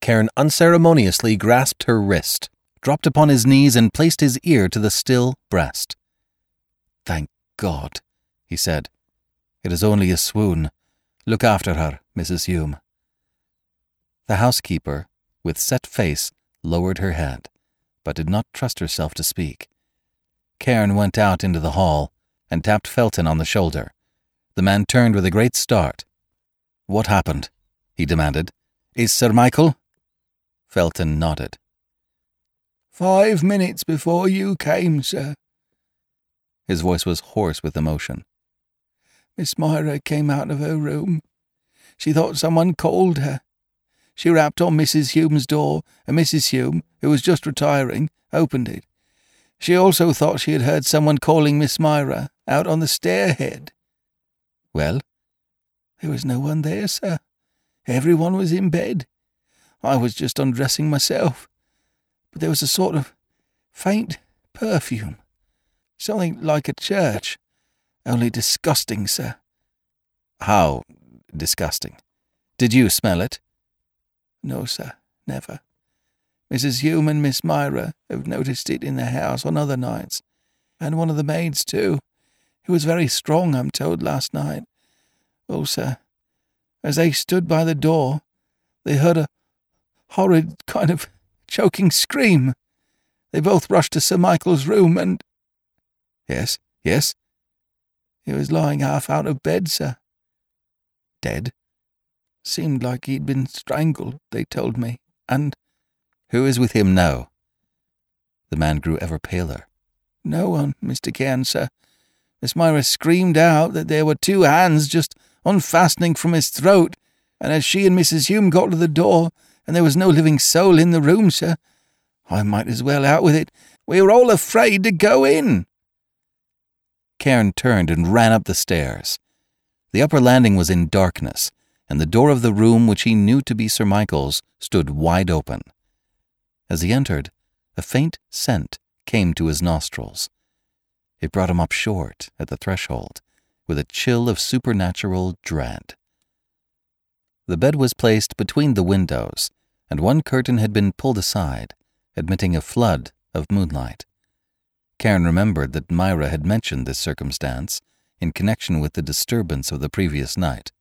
Cairn unceremoniously grasped her wrist, dropped upon his knees, and placed his ear to the still breast. Thank God, he said. It is only a swoon. Look after her, Mrs. Hume. The housekeeper, with set face, lowered her head, but did not trust herself to speak. Cairn went out into the hall and tapped Felton on the shoulder. The man turned with a great start. What happened? he demanded. Is Sir Michael? Felton nodded. Five minutes before you came, sir. His voice was hoarse with emotion. Miss Myra came out of her room. She thought someone called her. She rapped on Mrs. Hume's door, and Mrs. Hume, who was just retiring, opened it. She also thought she had heard someone calling Miss Myra out on the stairhead. Well? There was no one there, sir. Everyone was in bed. I was just undressing myself. But there was a sort of faint perfume. Something like a church. Only disgusting, sir. How disgusting? Did you smell it? No, sir, never. Mrs. Hume and Miss Myra have noticed it in the house on other nights, and one of the maids, too. It was very strong, I'm told, last night. Oh, sir, as they stood by the door, they heard a horrid kind of choking scream. They both rushed to Sir Michael's room and. Yes, yes? He was lying half out of bed, sir. Dead? Seemed like he'd been strangled, they told me. And. Who is with him now? The man grew ever paler. No one, Mr. Cairn, sir. Miss Myra screamed out that there were two hands just unfastening from his throat, and as she and Mrs. Hume got to the door, and there was no living soul in the room, sir, I might as well out with it. We were all afraid to go in. Cairn turned and ran up the stairs. The upper landing was in darkness, and the door of the room which he knew to be Sir Michael's stood wide open. As he entered, a faint scent came to his nostrils. It brought him up short at the threshold, with a chill of supernatural dread. The bed was placed between the windows, and one curtain had been pulled aside, admitting a flood of moonlight. Cairn remembered that Myra had mentioned this circumstance in connection with the disturbance of the previous night.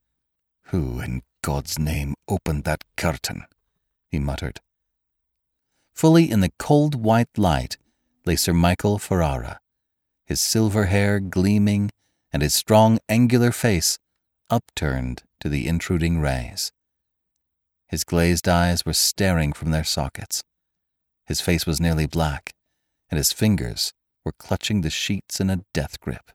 Who in God's name opened that curtain? he muttered. Fully in the cold white light lay Sir Michael Ferrara, his silver hair gleaming and his strong angular face upturned to the intruding rays. His glazed eyes were staring from their sockets. His face was nearly black, and his fingers were clutching the sheets in a death grip.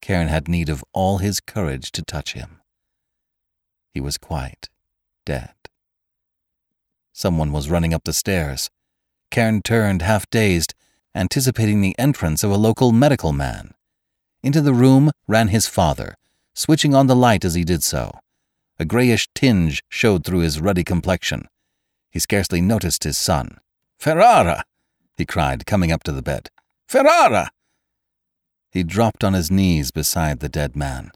Cairn had need of all his courage to touch him. He was quite dead. Someone was running up the stairs. Cairn turned, half dazed, anticipating the entrance of a local medical man. Into the room ran his father, switching on the light as he did so. A grayish tinge showed through his ruddy complexion. He scarcely noticed his son. Ferrara! he cried, coming up to the bed. Ferrara! He dropped on his knees beside the dead man.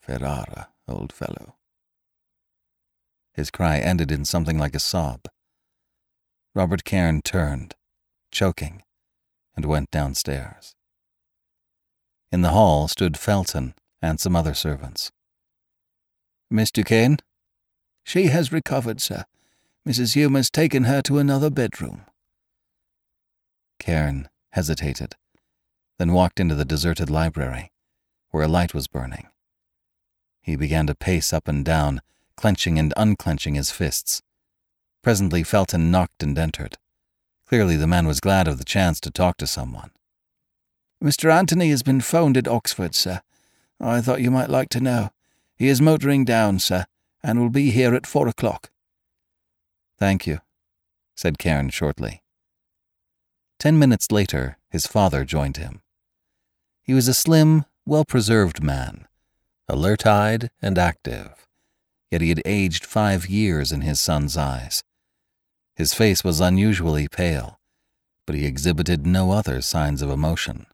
Ferrara, old fellow. His cry ended in something like a sob. Robert Cairn turned, choking, and went downstairs. In the hall stood Felton and some other servants. Miss Duquesne? She has recovered, sir. Mrs. Hume has taken her to another bedroom. Cairn hesitated, then walked into the deserted library, where a light was burning. He began to pace up and down, clenching and unclenching his fists. Presently, Felton knocked and entered. Clearly, the man was glad of the chance to talk to someone. Mr. Antony has been phoned at Oxford, sir. I thought you might like to know. He is motoring down, sir, and will be here at four o'clock. Thank you, said Cairn shortly. Ten minutes later, his father joined him. He was a slim, well preserved man, alert eyed and active, yet he had aged five years in his son's eyes. His face was unusually pale, but he exhibited no other signs of emotion.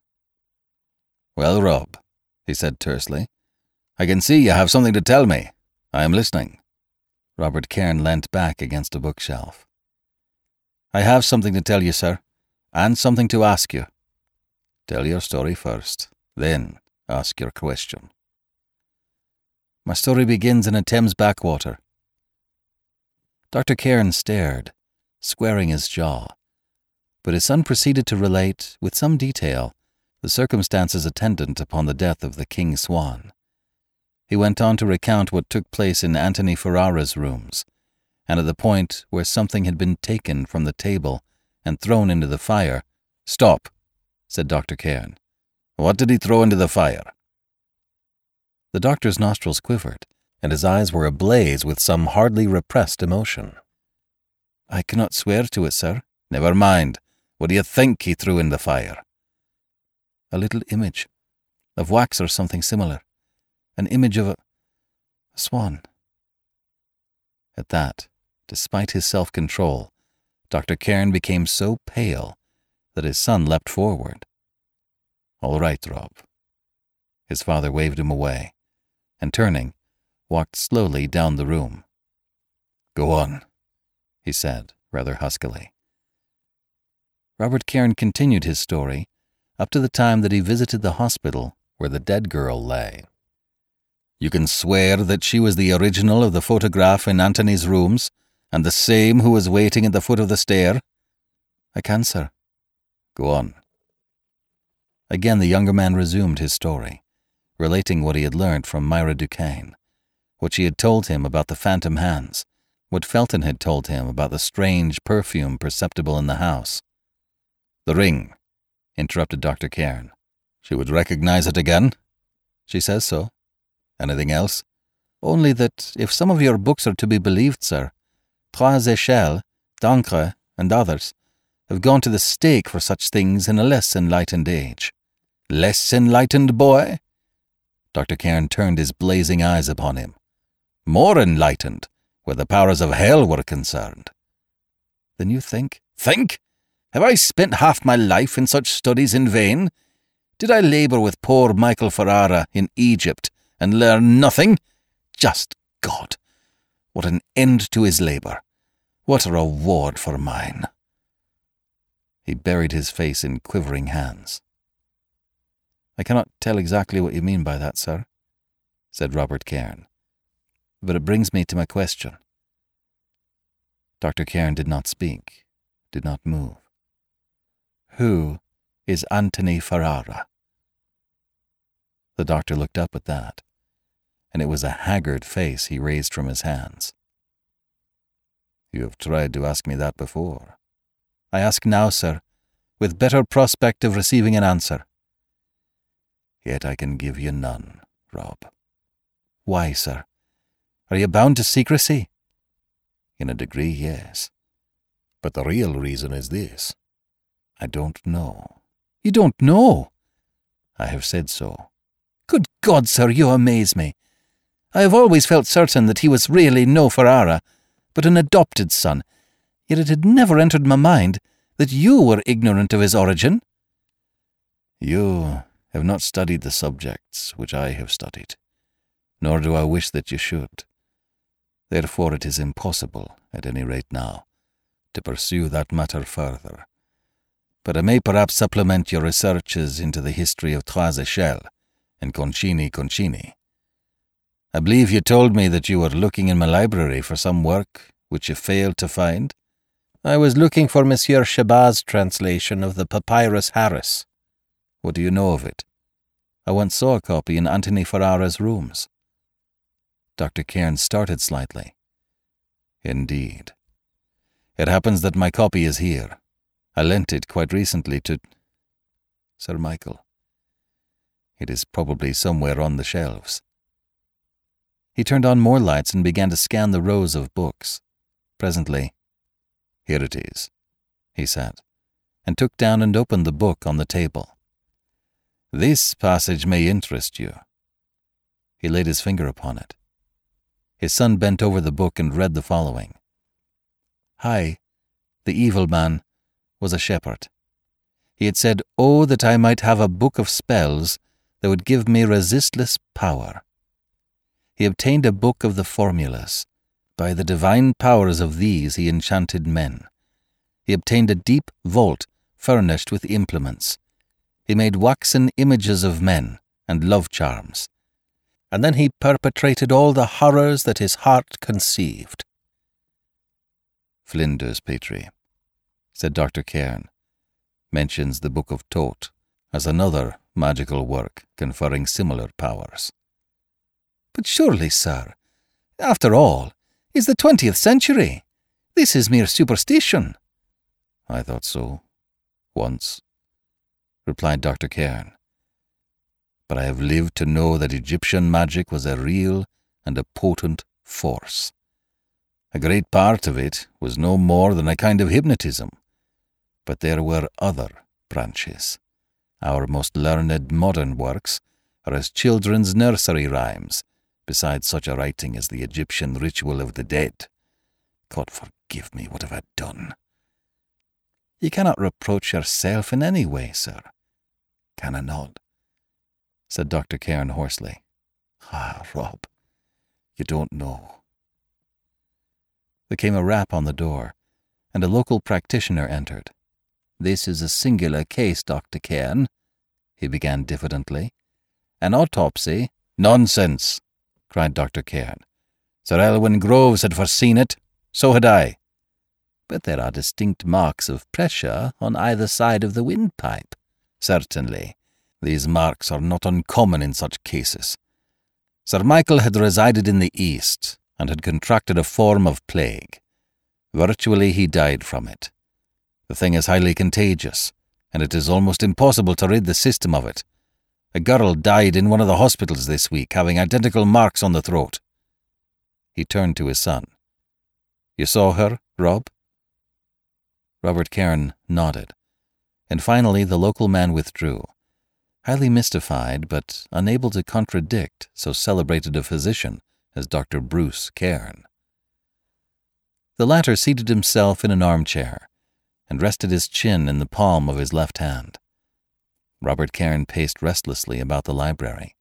Well, Rob, he said tersely, I can see you have something to tell me. I am listening. Robert Cairn leant back against a bookshelf. I have something to tell you, sir, and something to ask you. Tell your story first, then ask your question. My story begins in a Thames backwater. Dr. Cairn stared, squaring his jaw, but his son proceeded to relate, with some detail, the circumstances attendant upon the death of the King Swan. He went on to recount what took place in Antony Ferrara's rooms, and at the point where something had been taken from the table and thrown into the fire. Stop, said Dr. Cairn. What did he throw into the fire? The doctor's nostrils quivered, and his eyes were ablaze with some hardly repressed emotion. I cannot swear to it, sir. Never mind. What do you think he threw in the fire? A little image, of wax or something similar. An image of a, a swan. At that, despite his self control, Dr. Cairn became so pale that his son leapt forward. All right, Rob. His father waved him away, and turning, walked slowly down the room. Go on, he said, rather huskily. Robert Cairn continued his story up to the time that he visited the hospital where the dead girl lay. You can swear that she was the original of the photograph in Antony's rooms, and the same who was waiting at the foot of the stair? I can, sir. Go on. Again, the younger man resumed his story, relating what he had learned from Myra Duquesne, what she had told him about the phantom hands, what Felton had told him about the strange perfume perceptible in the house. The ring, interrupted Dr. Cairn. She would recognize it again? She says so. Anything else? Only that if some of your books are to be believed, sir, Trois Echelles, d'Ancre, and others have gone to the stake for such things in a less enlightened age. Less enlightened boy? Dr. Cairn turned his blazing eyes upon him. More enlightened, where the powers of hell were concerned. Then you think? Think? Have I spent half my life in such studies in vain? Did I labour with poor Michael Ferrara in Egypt and learn nothing? Just God! What an end to his labour! What a reward for mine! He buried his face in quivering hands. I cannot tell exactly what you mean by that, sir, said Robert Cairn, but it brings me to my question. Dr. Cairn did not speak, did not move. Who is Antony Ferrara? The doctor looked up at that, and it was a haggard face he raised from his hands. You have tried to ask me that before. I ask now, sir, with better prospect of receiving an answer. Yet I can give you none, Rob. Why, sir? Are you bound to secrecy? In a degree, yes. But the real reason is this. I don't know. You don't know? I have said so. Good God, sir, you amaze me. I have always felt certain that he was really no Ferrara, but an adopted son, yet it had never entered my mind that you were ignorant of his origin. You have not studied the subjects which I have studied, nor do I wish that you should. Therefore it is impossible, at any rate now, to pursue that matter further. But I may perhaps supplement your researches into the history of Trois Echelles and Concino Concini. I believe you told me that you were looking in my library for some work which you failed to find. I was looking for Monsieur Chabas' translation of the Papyrus Harris. What do you know of it? I once saw a copy in Antony Ferrara's rooms. Dr. Cairn started slightly. Indeed. It happens that my copy is here. I lent it quite recently to Sir Michael. It is probably somewhere on the shelves. He turned on more lights and began to scan the rows of books. Presently, Here it is, he said, and took down and opened the book on the table. This passage may interest you. He laid his finger upon it. His son bent over the book and read the following Hai, the evil man, was a shepherd. He had said, Oh, that I might have a book of spells that would give me resistless power. He obtained a book of the formulas. By the divine powers of these he enchanted men. He obtained a deep vault furnished with implements. He made waxen images of men and love charms. And then he perpetrated all the horrors that his heart conceived. Flinders Petrie, said Dr. Cairn, mentions the Book of Thoth as another magical work conferring similar powers. But surely, sir, after all, is the twentieth century. This is mere superstition. I thought so. Once, replied Dr. Cairn. But I have lived to know that Egyptian magic was a real and a potent force. A great part of it was no more than a kind of hypnotism. But there were other branches. Our most learned modern works are as children's nursery rhymes besides such a writing as the Egyptian ritual of the dead. God forgive me, what have I done? You cannot reproach yourself in any way, sir. Can I not? said Dr. Cairn hoarsely. Ah, Rob, you don't know. There came a rap on the door, and a local practitioner entered. This is a singular case, Dr. Cairn, he began diffidently. An autopsy? Nonsense, cried Dr. Cairn. Sir Elwyn Groves had foreseen it. So had I. But there are distinct marks of pressure on either side of the windpipe. Certainly. These marks are not uncommon in such cases. Sir Michael had resided in the East and had contracted a form of plague. Virtually he died from it. The thing is highly contagious, and it is almost impossible to rid the system of it. A girl died in one of the hospitals this week, having identical marks on the throat. He turned to his son. You saw her, Rob? Robert Cairn nodded, and finally the local man withdrew, highly mystified but unable to contradict so celebrated a physician as Dr. Bruce Cairn. The latter seated himself in an armchair and rested his chin in the palm of his left hand. Robert Cairn paced restlessly about the library.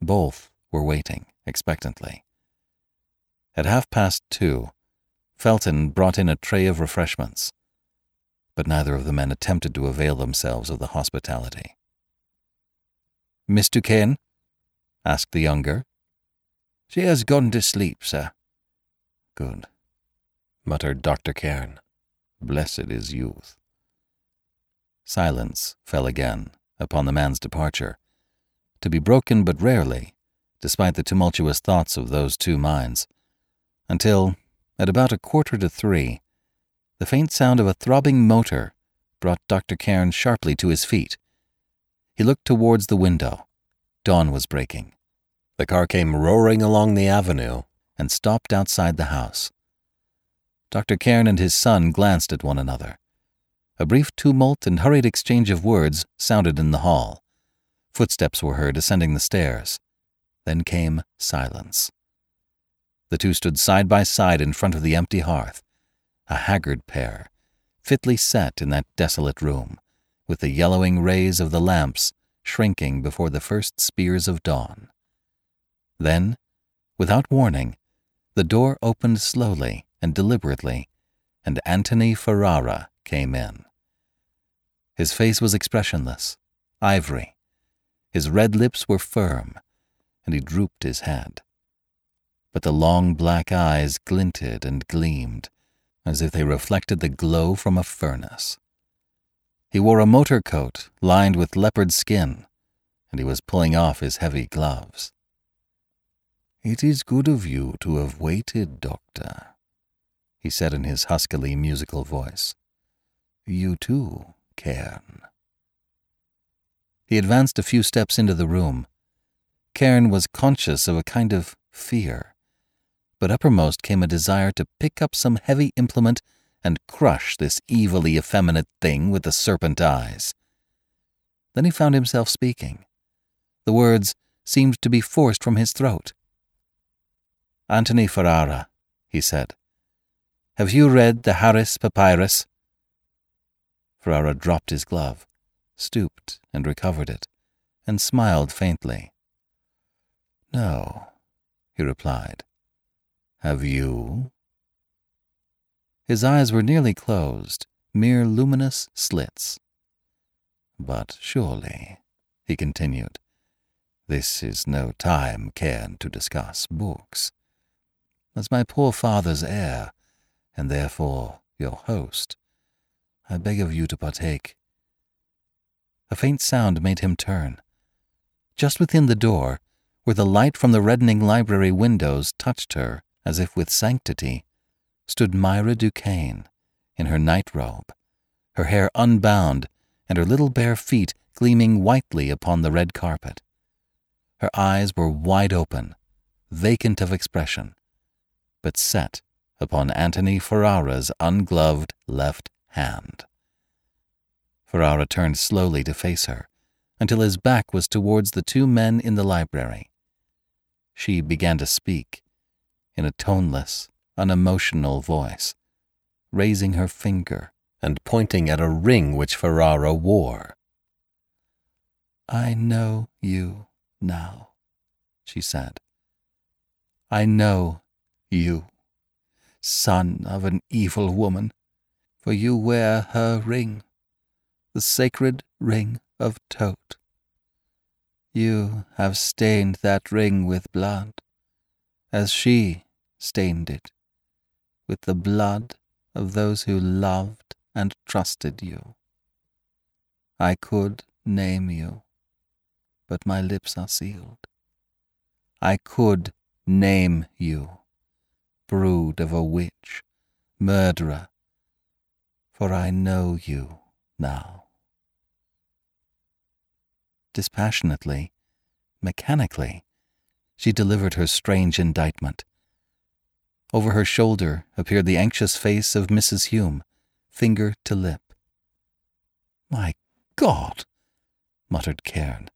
Both were waiting expectantly. At half past two, Felton brought in a tray of refreshments, but neither of the men attempted to avail themselves of the hospitality. Miss Duquesne? asked the younger. She has gone to sleep, sir. Good, muttered Dr. Cairn. Blessed is youth. Silence fell again upon the man's departure, to be broken but rarely, despite the tumultuous thoughts of those two minds, until, at about a quarter to three, the faint sound of a throbbing motor brought Dr. Cairn sharply to his feet. He looked towards the window. Dawn was breaking. The car came roaring along the avenue and stopped outside the house. Dr. Cairn and his son glanced at one another. A brief tumult and hurried exchange of words sounded in the hall. Footsteps were heard ascending the stairs. Then came silence. The two stood side by side in front of the empty hearth, a haggard pair, fitly set in that desolate room, with the yellowing rays of the lamps shrinking before the first spears of dawn. Then, without warning, the door opened slowly and deliberately, and Antony Ferrara came in. His face was expressionless, ivory. His red lips were firm, and he drooped his head. But the long black eyes glinted and gleamed, as if they reflected the glow from a furnace. He wore a motor coat lined with leopard skin, and he was pulling off his heavy gloves. It is good of you to have waited, Doctor, he said in his huskily musical voice. You too, Cairn. He advanced a few steps into the room. Cairn was conscious of a kind of fear, but uppermost came a desire to pick up some heavy implement and crush this evilly effeminate thing with the serpent eyes. Then he found himself speaking. The words seemed to be forced from his throat. Antony Ferrara, he said, have you read the Harris Papyrus? Ferrara dropped his glove, stooped and recovered it, and smiled faintly. No, he replied. Have you? His eyes were nearly closed, mere luminous slits. But surely, he continued, this is no time, Cairn, to discuss books. As my poor father's heir, and therefore your host, I beg of you to partake. A faint sound made him turn. Just within the door, where the light from the reddening library windows touched her as if with sanctity, stood Myra Duquesne in her night robe, her hair unbound and her little bare feet gleaming whitely upon the red carpet. Her eyes were wide open, vacant of expression, but set upon Antony Ferrara's ungloved left hand. Ferrara turned slowly to face her until his back was towards the two men in the library. She began to speak in a toneless, unemotional voice, raising her finger and pointing at a ring which Ferrara wore. I know you now, she said. I know you, son of an evil woman, for you wear her ring, the sacred ring of Thoth. You have stained that ring with blood, as she stained it, with the blood of those who loved and trusted you. I could name you, but my lips are sealed. I could name you, brood of a witch, murderer, for I know you now. Dispassionately, mechanically, she delivered her strange indictment. Over her shoulder appeared the anxious face of Mrs. Hume, finger to lip. My God, muttered Cairn.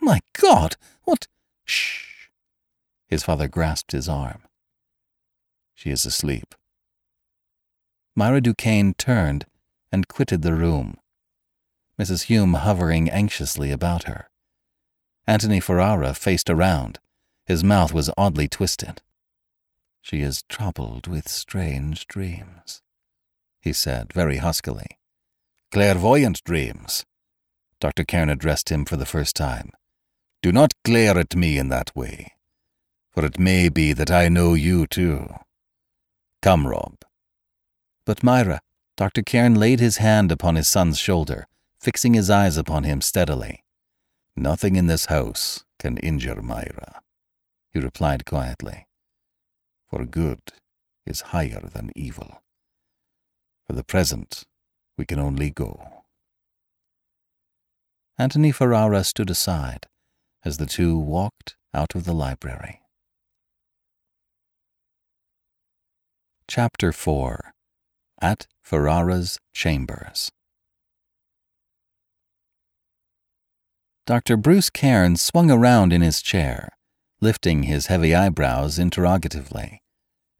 My God, what? Shh. His father grasped his arm. She is asleep. Myra Duquesne turned and quitted the room, Mrs. Hume hovering anxiously about her. Antony Ferrara faced around. His mouth was oddly twisted. She is troubled with strange dreams, he said very huskily. Clairvoyant dreams. Dr. Cairn addressed him for the first time. Do not glare at me in that way, for it may be that I know you too. Come, Rob. But Myra, Dr. Cairn laid his hand upon his son's shoulder, fixing his eyes upon him steadily. Nothing in this house can injure Myra, he replied quietly for good is higher than evil. For the present, we can only go. Antony Ferrara stood aside as the two walked out of the library. Chapter 4 at Ferrara's chambers. Dr. Bruce Cairn swung around in his chair, lifting his heavy eyebrows interrogatively,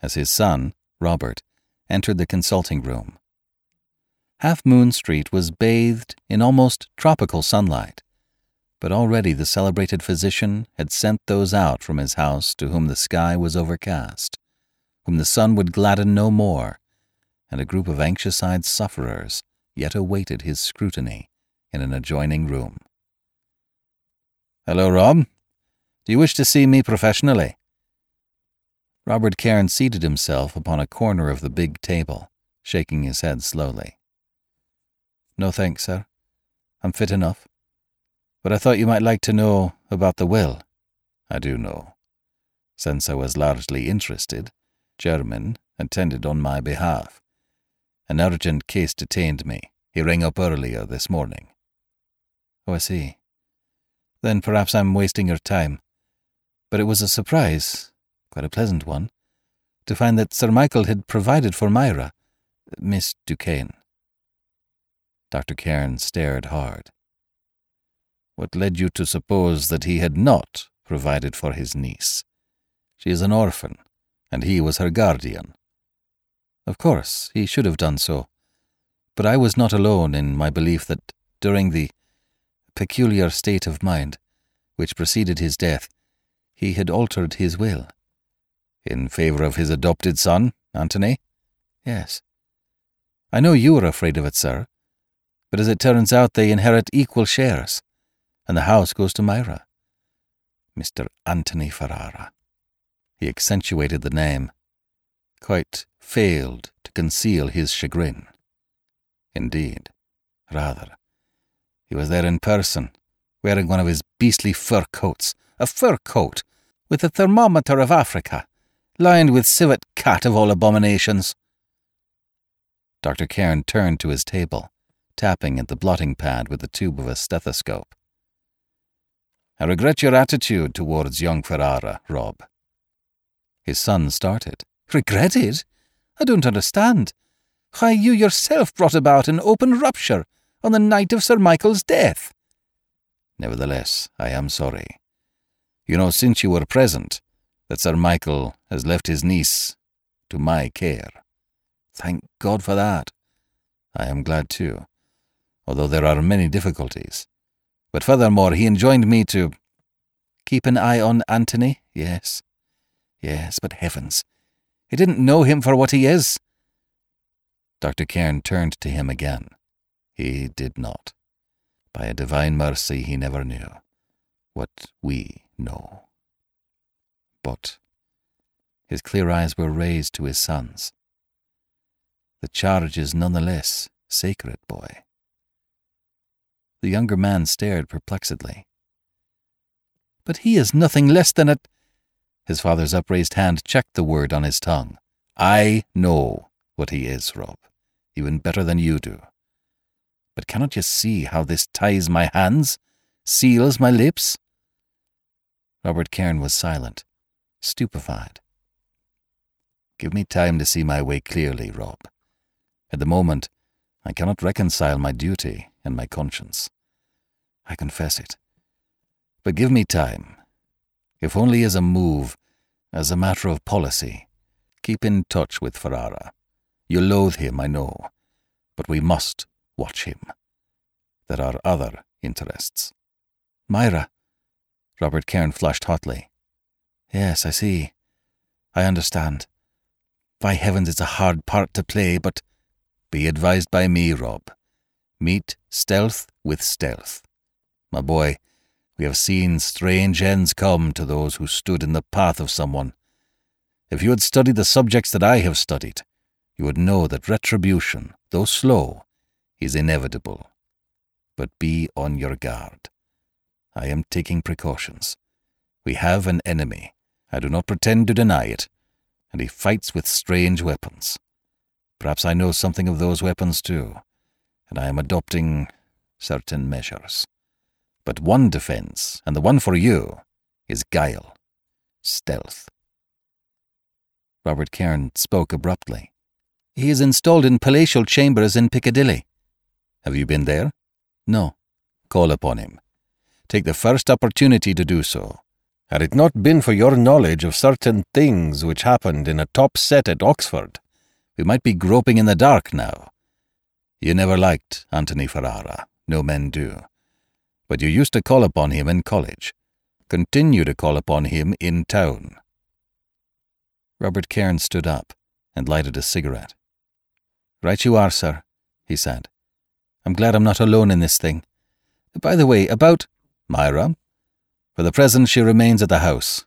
as his son, Robert, entered the consulting room. Half Moon Street was bathed in almost tropical sunlight, but already the celebrated physician had sent those out from his house to whom the sky was overcast, whom the sun would gladden no more, and a group of anxious eyed sufferers yet awaited his scrutiny in an adjoining room. Hello, Rob. Do you wish to see me professionally? Robert Cairn seated himself upon a corner of the big table, shaking his head slowly. No thanks, sir. I'm fit enough. But I thought you might like to know about the will. I do know. Since I was largely interested, German attended on my behalf. An urgent case detained me. He rang up earlier this morning. Oh, I see. Then perhaps I'm wasting your time. But it was a surprise, quite a pleasant one, to find that Sir Michael had provided for Myra, Miss Duquesne. Dr. Cairn stared hard. What led you to suppose that he had not provided for his niece? She is an orphan, and he was her guardian. Of course, he should have done so. But I was not alone in my belief that during the peculiar state of mind which preceded his death, he had altered his will. In favor of his adopted son, Antony? Yes. I know you were afraid of it, sir, but as it turns out, they inherit equal shares, and the house goes to Myra. Mr. Antony Ferrara. He accentuated the name, quite failed to conceal his chagrin. Indeed, rather. He was there in person, wearing one of his beastly fur coats, a fur coat, with the thermometer of Africa, lined with civet cat of all abominations. Dr. Cairn turned to his table tapping at the blotting pad with the tube of a stethoscope. I regret your attitude towards young Ferrara, Rob. His son started. Regretted? I don't understand. Why, you yourself brought about an open rupture on the night of Sir Michael's death. Nevertheless, I am sorry. You know, since you were present, that Sir Michael has left his niece to my care. Thank God for that. I am glad too although there are many difficulties. But furthermore, he enjoined me to keep an eye on Antony. Yes, yes, but heavens, he didn't know him for what he is. Dr. Cairn turned to him again. He did not. By a divine mercy, he never knew what we know. But his clear eyes were raised to his son's. The charge is none the less sacred, boy. The younger man stared perplexedly. But he is nothing less than a. His father's upraised hand checked the word on his tongue. I know what he is, Rob, even better than you do. But cannot you see how this ties my hands, seals my lips? Robert Cairn was silent, stupefied. Give me time to see my way clearly, Rob. At the moment, I cannot reconcile my duty and my conscience. I confess it. But give me time. If only as a move, as a matter of policy. Keep in touch with Ferrara. You loathe him, I know, but we must watch him. There are other interests. Myra. Robert Cairn flushed hotly. Yes, I see. I understand. By heavens, it's a hard part to play, but be advised by me, Rob. Meet stealth with stealth. My boy, we have seen strange ends come to those who stood in the path of someone. If you had studied the subjects that I have studied, you would know that retribution, though slow, is inevitable. But be on your guard. I am taking precautions. We have an enemy. I do not pretend to deny it, and he fights with strange weapons. Perhaps I know something of those weapons too, and I am adopting certain measures. But one defense, and the one for you, is guile, stealth. Robert Cairn spoke abruptly. He is installed in palatial chambers in Piccadilly. Have you been there? No. Call upon him. take the first opportunity to do so. Had it not been for your knowledge of certain things which happened in a top set at Oxford, we might be groping in the dark now. You never liked Antony Ferrara, no men do. But you used to call upon him in college. Continue to call upon him in town. Robert Cairn stood up and lighted a cigarette. Right you are, sir, he said. I'm glad I'm not alone in this thing. By the way, about Myra? For the present, she remains at the house.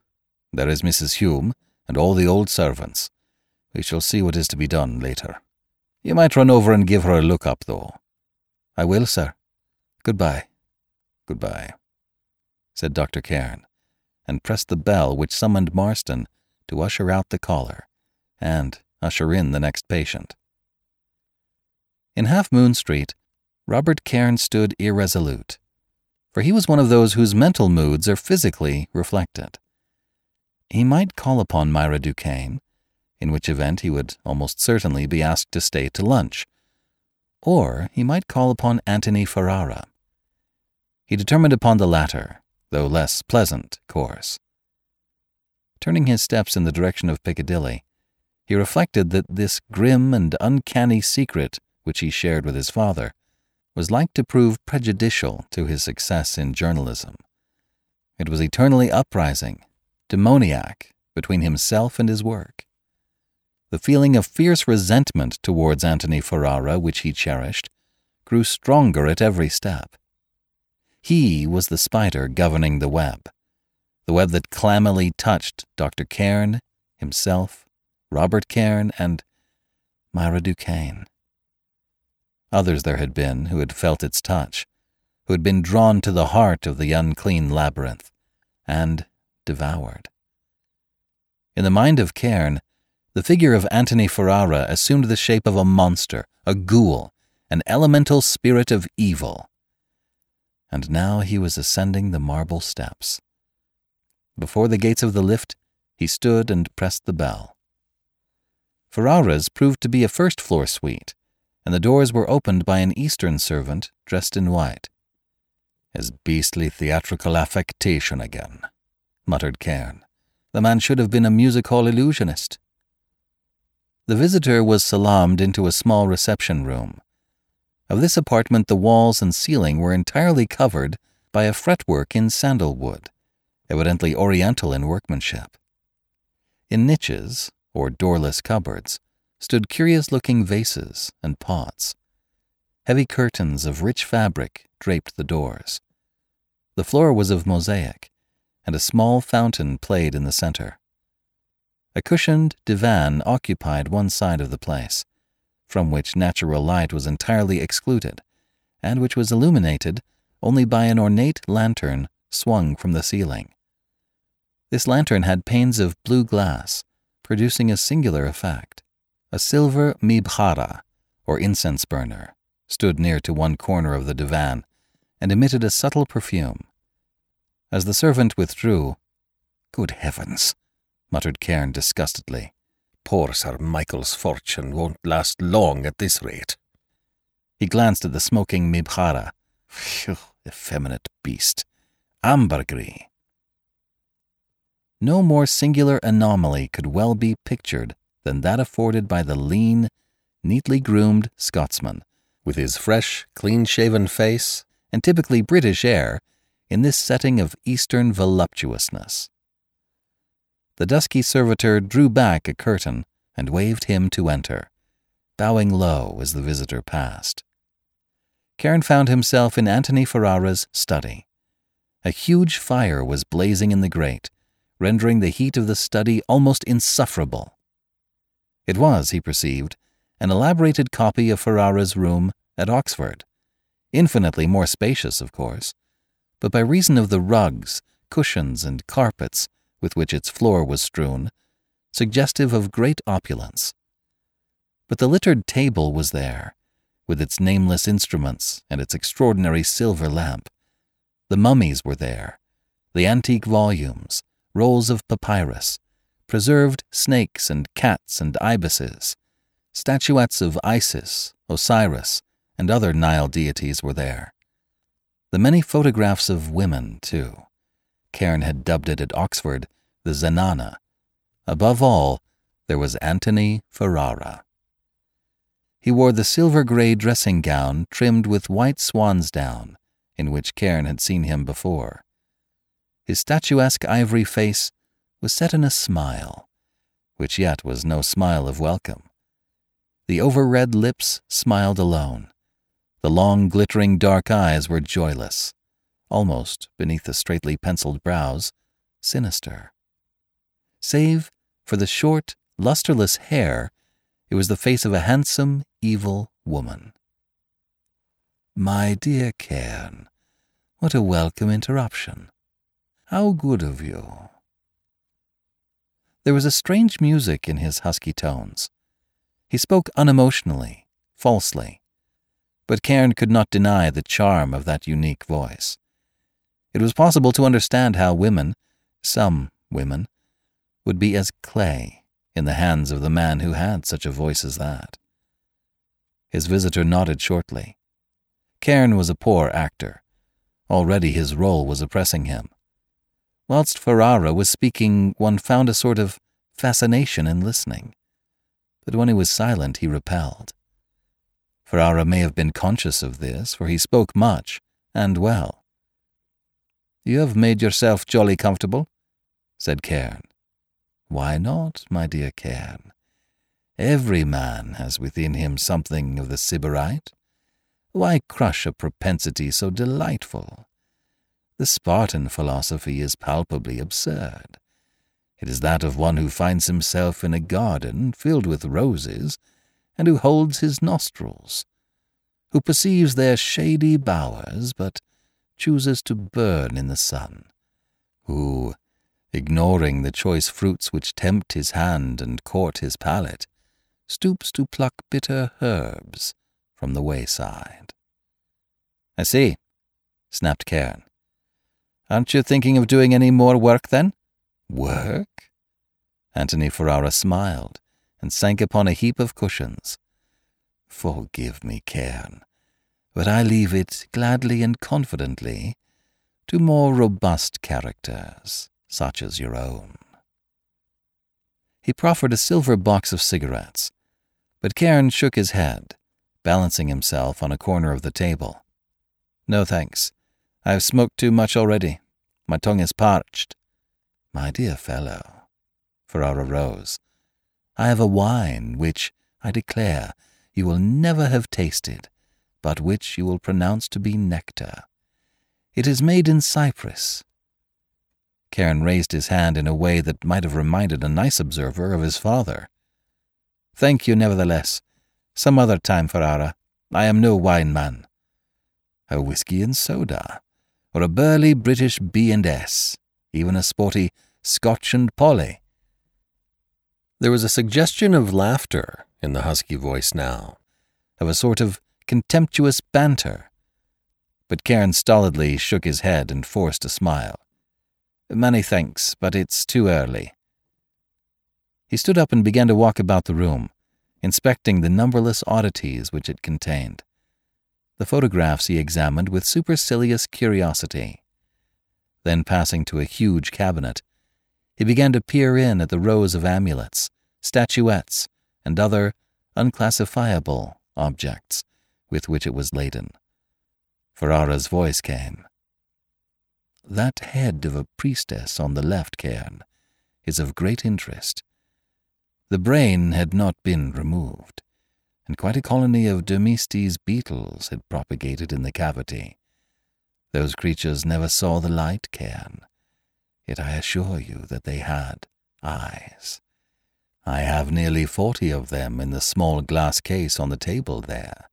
There is Mrs. Hume and all the old servants. We shall see what is to be done later. You might run over and give her a look up, though. I will, sir. Goodbye. Goodbye, said Dr. Cairn, and pressed the bell which summoned Marston to usher out the caller and usher in the next patient. In Half Moon Street, Robert Cairn stood irresolute, for he was one of those whose mental moods are physically reflected. He might call upon Myra Duquesne, in which event he would almost certainly be asked to stay to lunch, or he might call upon Antony Ferrara. He determined upon the latter, though less pleasant, course. Turning his steps in the direction of Piccadilly, he reflected that this grim and uncanny secret which he shared with his father was like to prove prejudicial to his success in journalism. It was eternally uprising, demoniac, between himself and his work. The feeling of fierce resentment towards Antony Ferrara, which he cherished, grew stronger at every step. He was the spider governing the web, the web that clammily touched Dr. Cairn, himself, Robert Cairn, and Myra Duquesne. Others there had been who had felt its touch, who had been drawn to the heart of the unclean labyrinth, and devoured. In the mind of Cairn, the figure of Antony Ferrara assumed the shape of a monster, a ghoul, an elemental spirit of evil. And now he was ascending the marble steps. Before the gates of the lift, he stood and pressed the bell. Ferrara's proved to be a first floor suite, and the doors were opened by an Eastern servant dressed in white. His beastly theatrical affectation again, muttered Cairn. The man should have been a music hall illusionist. The visitor was salaamed into a small reception room. Of this apartment, the walls and ceiling were entirely covered by a fretwork in sandalwood, evidently oriental in workmanship. In niches, or doorless cupboards, stood curious looking vases and pots. Heavy curtains of rich fabric draped the doors. The floor was of mosaic, and a small fountain played in the center. A cushioned divan occupied one side of the place, from which natural light was entirely excluded, and which was illuminated only by an ornate lantern swung from the ceiling. This lantern had panes of blue glass, producing a singular effect. A silver mibkharah, or incense burner, stood near to one corner of the divan and emitted a subtle perfume. As the servant withdrew, Good heavens, muttered Cairn disgustedly. Poor Sir Michael's fortune won't last long at this rate. He glanced at the smoking mibkharah. Phew, effeminate beast. Ambergris. No more singular anomaly could well be pictured than that afforded by the lean, neatly groomed Scotsman, with his fresh, clean shaven face and typically British air, in this setting of Eastern voluptuousness. The dusky servitor drew back a curtain and waved him to enter, bowing low as the visitor passed. Cairn found himself in Antony Ferrara's study. A huge fire was blazing in the grate, rendering the heat of the study almost insufferable. It was, he perceived, an elaborated copy of Ferrara's room at Oxford. Infinitely more spacious, of course, but by reason of the rugs, cushions, and carpets with which its floor was strewn, suggestive of great opulence. But the littered table was there, with its nameless instruments and its extraordinary silver lamp. The mummies were there, the antique volumes, rolls of papyrus, preserved snakes and cats and ibises. Statuettes of Isis, Osiris, and other Nile deities were there. The many photographs of women, too. Cairn had dubbed it at Oxford the Zenana. Above all, there was Antony Ferrara. He wore the silver grey dressing gown trimmed with white swan's down, in which Cairn had seen him before. His statuesque ivory face was set in a smile, which yet was no smile of welcome. The over-red lips smiled alone. The long, glittering dark eyes were joyless, almost beneath the straightly penciled brows, sinister. Save for the short, lusterless hair, it was the face of a handsome, evil woman. My dear Cairn, what a welcome interruption. How good of you. There was a strange music in his husky tones. He spoke unemotionally, falsely, but Cairn could not deny the charm of that unique voice. It was possible to understand how women, some women, would be as clay in the hands of the man who had such a voice as that. His visitor nodded shortly. Cairn was a poor actor. Already his role was oppressing him. Whilst Ferrara was speaking, one found a sort of fascination in listening. But when he was silent, he repelled. Ferrara may have been conscious of this, for he spoke much, and well. You have made yourself jolly comfortable, said Cairn. Why not, my dear Cairn? Every man has within him something of the sybarite. Why crush a propensity so delightful? The Spartan philosophy is palpably absurd. It is that of one who finds himself in a garden filled with roses, and who holds his nostrils, who perceives their shady bowers, but chooses to burn in the sun, who, ignoring the choice fruits which tempt his hand and court his palate, stoops to pluck bitter herbs from the wayside. I see, snapped Cairn. Aren't you thinking of doing any more work then? Work? Antony Ferrara smiled and sank upon a heap of cushions. Forgive me, Cairn, but I leave it gladly and confidently to more robust characters, such as your own. He proffered a silver box of cigarettes, but Cairn shook his head, balancing himself on a corner of the table. No thanks. I've smoked too much already. My tongue is parched. My dear fellow, Ferrara rose, I have a wine which, I declare, you will never have tasted, but which you will pronounce to be nectar. It is made in Cyprus. Cairn raised his hand in a way that might have reminded a nice observer of his father. Thank you, nevertheless. Some other time, Ferrara. I am no wine man. A whisky and soda or a burly British B&S, even a sporty Scotch and Polly. There was a suggestion of laughter in the husky voice now, of a sort of contemptuous banter. But Cairn stolidly shook his head and forced a smile. Many thanks, but it's too early. He stood up and began to walk about the room, inspecting the numberless oddities which it contained. The photographs he examined with supercilious curiosity. Then, passing to a huge cabinet, he began to peer in at the rows of amulets, statuettes, and other unclassifiable objects with which it was laden. Ferrara's voice came. That head of a priestess on the left, Cairn, is of great interest. The brain had not been removed and quite a colony of Dermestes beetles had propagated in the cavity. Those creatures never saw the light, Cairn, yet I assure you that they had eyes. I have nearly forty of them in the small glass case on the table there.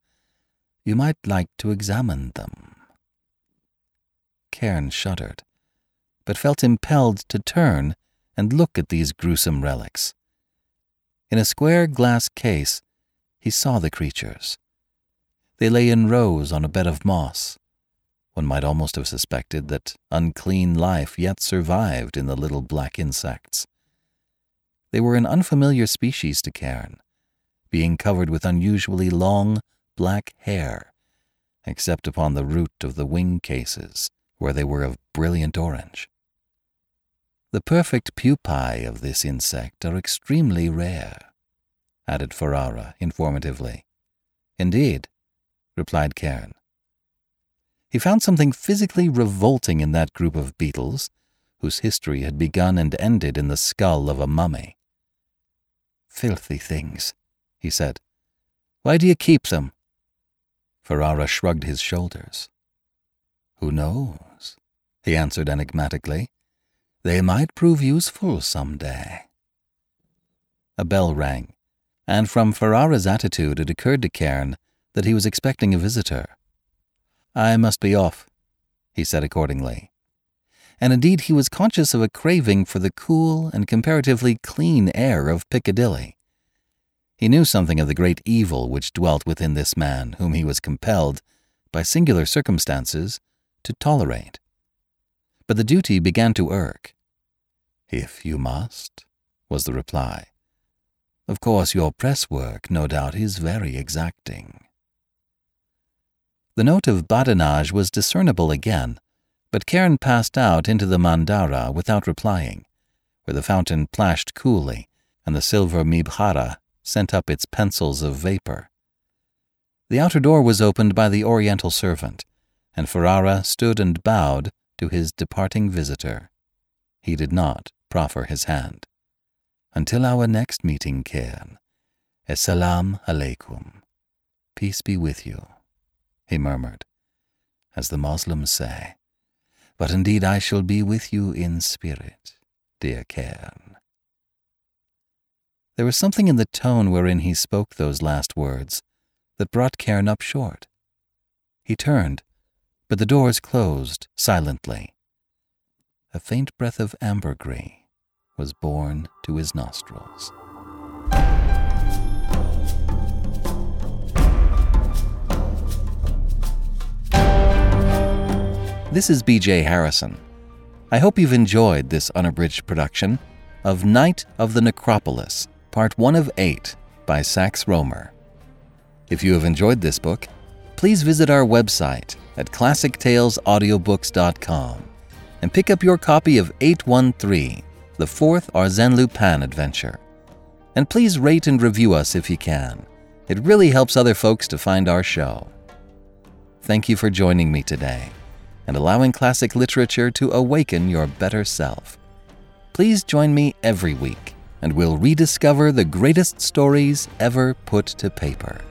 You might like to examine them. Cairn shuddered, but felt impelled to turn and look at these gruesome relics. In a square glass case he saw the creatures. They lay in rows on a bed of moss. One might almost have suspected that unclean life yet survived in the little black insects. They were an unfamiliar species to Cairn, being covered with unusually long black hair except upon the root of the wing cases, where they were of brilliant orange. The perfect pupae of this insect are extremely rare, added Ferrara informatively. Indeed, replied Cairn. He found something physically revolting in that group of beetles, whose history had begun and ended in the skull of a mummy. Filthy things, he said. Why do you keep them? Ferrara shrugged his shoulders. Who knows? he answered enigmatically. They might prove useful some day. A bell rang, and from Ferrara's attitude it occurred to Cairn that he was expecting a visitor. I must be off, he said accordingly. And indeed he was conscious of a craving for the cool and comparatively clean air of Piccadilly. He knew something of the great evil which dwelt within this man whom he was compelled, by singular circumstances, to tolerate. But the duty began to irk. If you must, was the reply. Of course, your press work, no doubt, is very exacting. The note of badinage was discernible again, but Cairn passed out into the mandara without replying, where the fountain plashed coolly and the silver mibkharah sent up its pencils of vapor. The outer door was opened by the Oriental servant, and Ferrara stood and bowed to his departing visitor. He did not proffer his hand. Until our next meeting, Cairn. Assalamu alaikum. Peace be with you, he murmured, as the Moslems say. But indeed I shall be with you in spirit, dear Cairn. There was something in the tone wherein he spoke those last words that brought Cairn up short. He turned, but the doors closed silently. A faint breath of ambergris was borne to his nostrils. This is BJ Harrison. I hope you've enjoyed this unabridged production of Knight of the Necropolis, Part 1 of 8 by Sax Rohmer. If you have enjoyed this book, please visit our website at classictalesaudiobooks.com and pick up your copy of 813 the fourth Arsène Lupin adventure. And please rate and review us if you can. It really helps other folks to find our show. Thank you for joining me today and allowing classic literature to awaken your better self. Please join me every week, and we'll rediscover the greatest stories ever put to paper.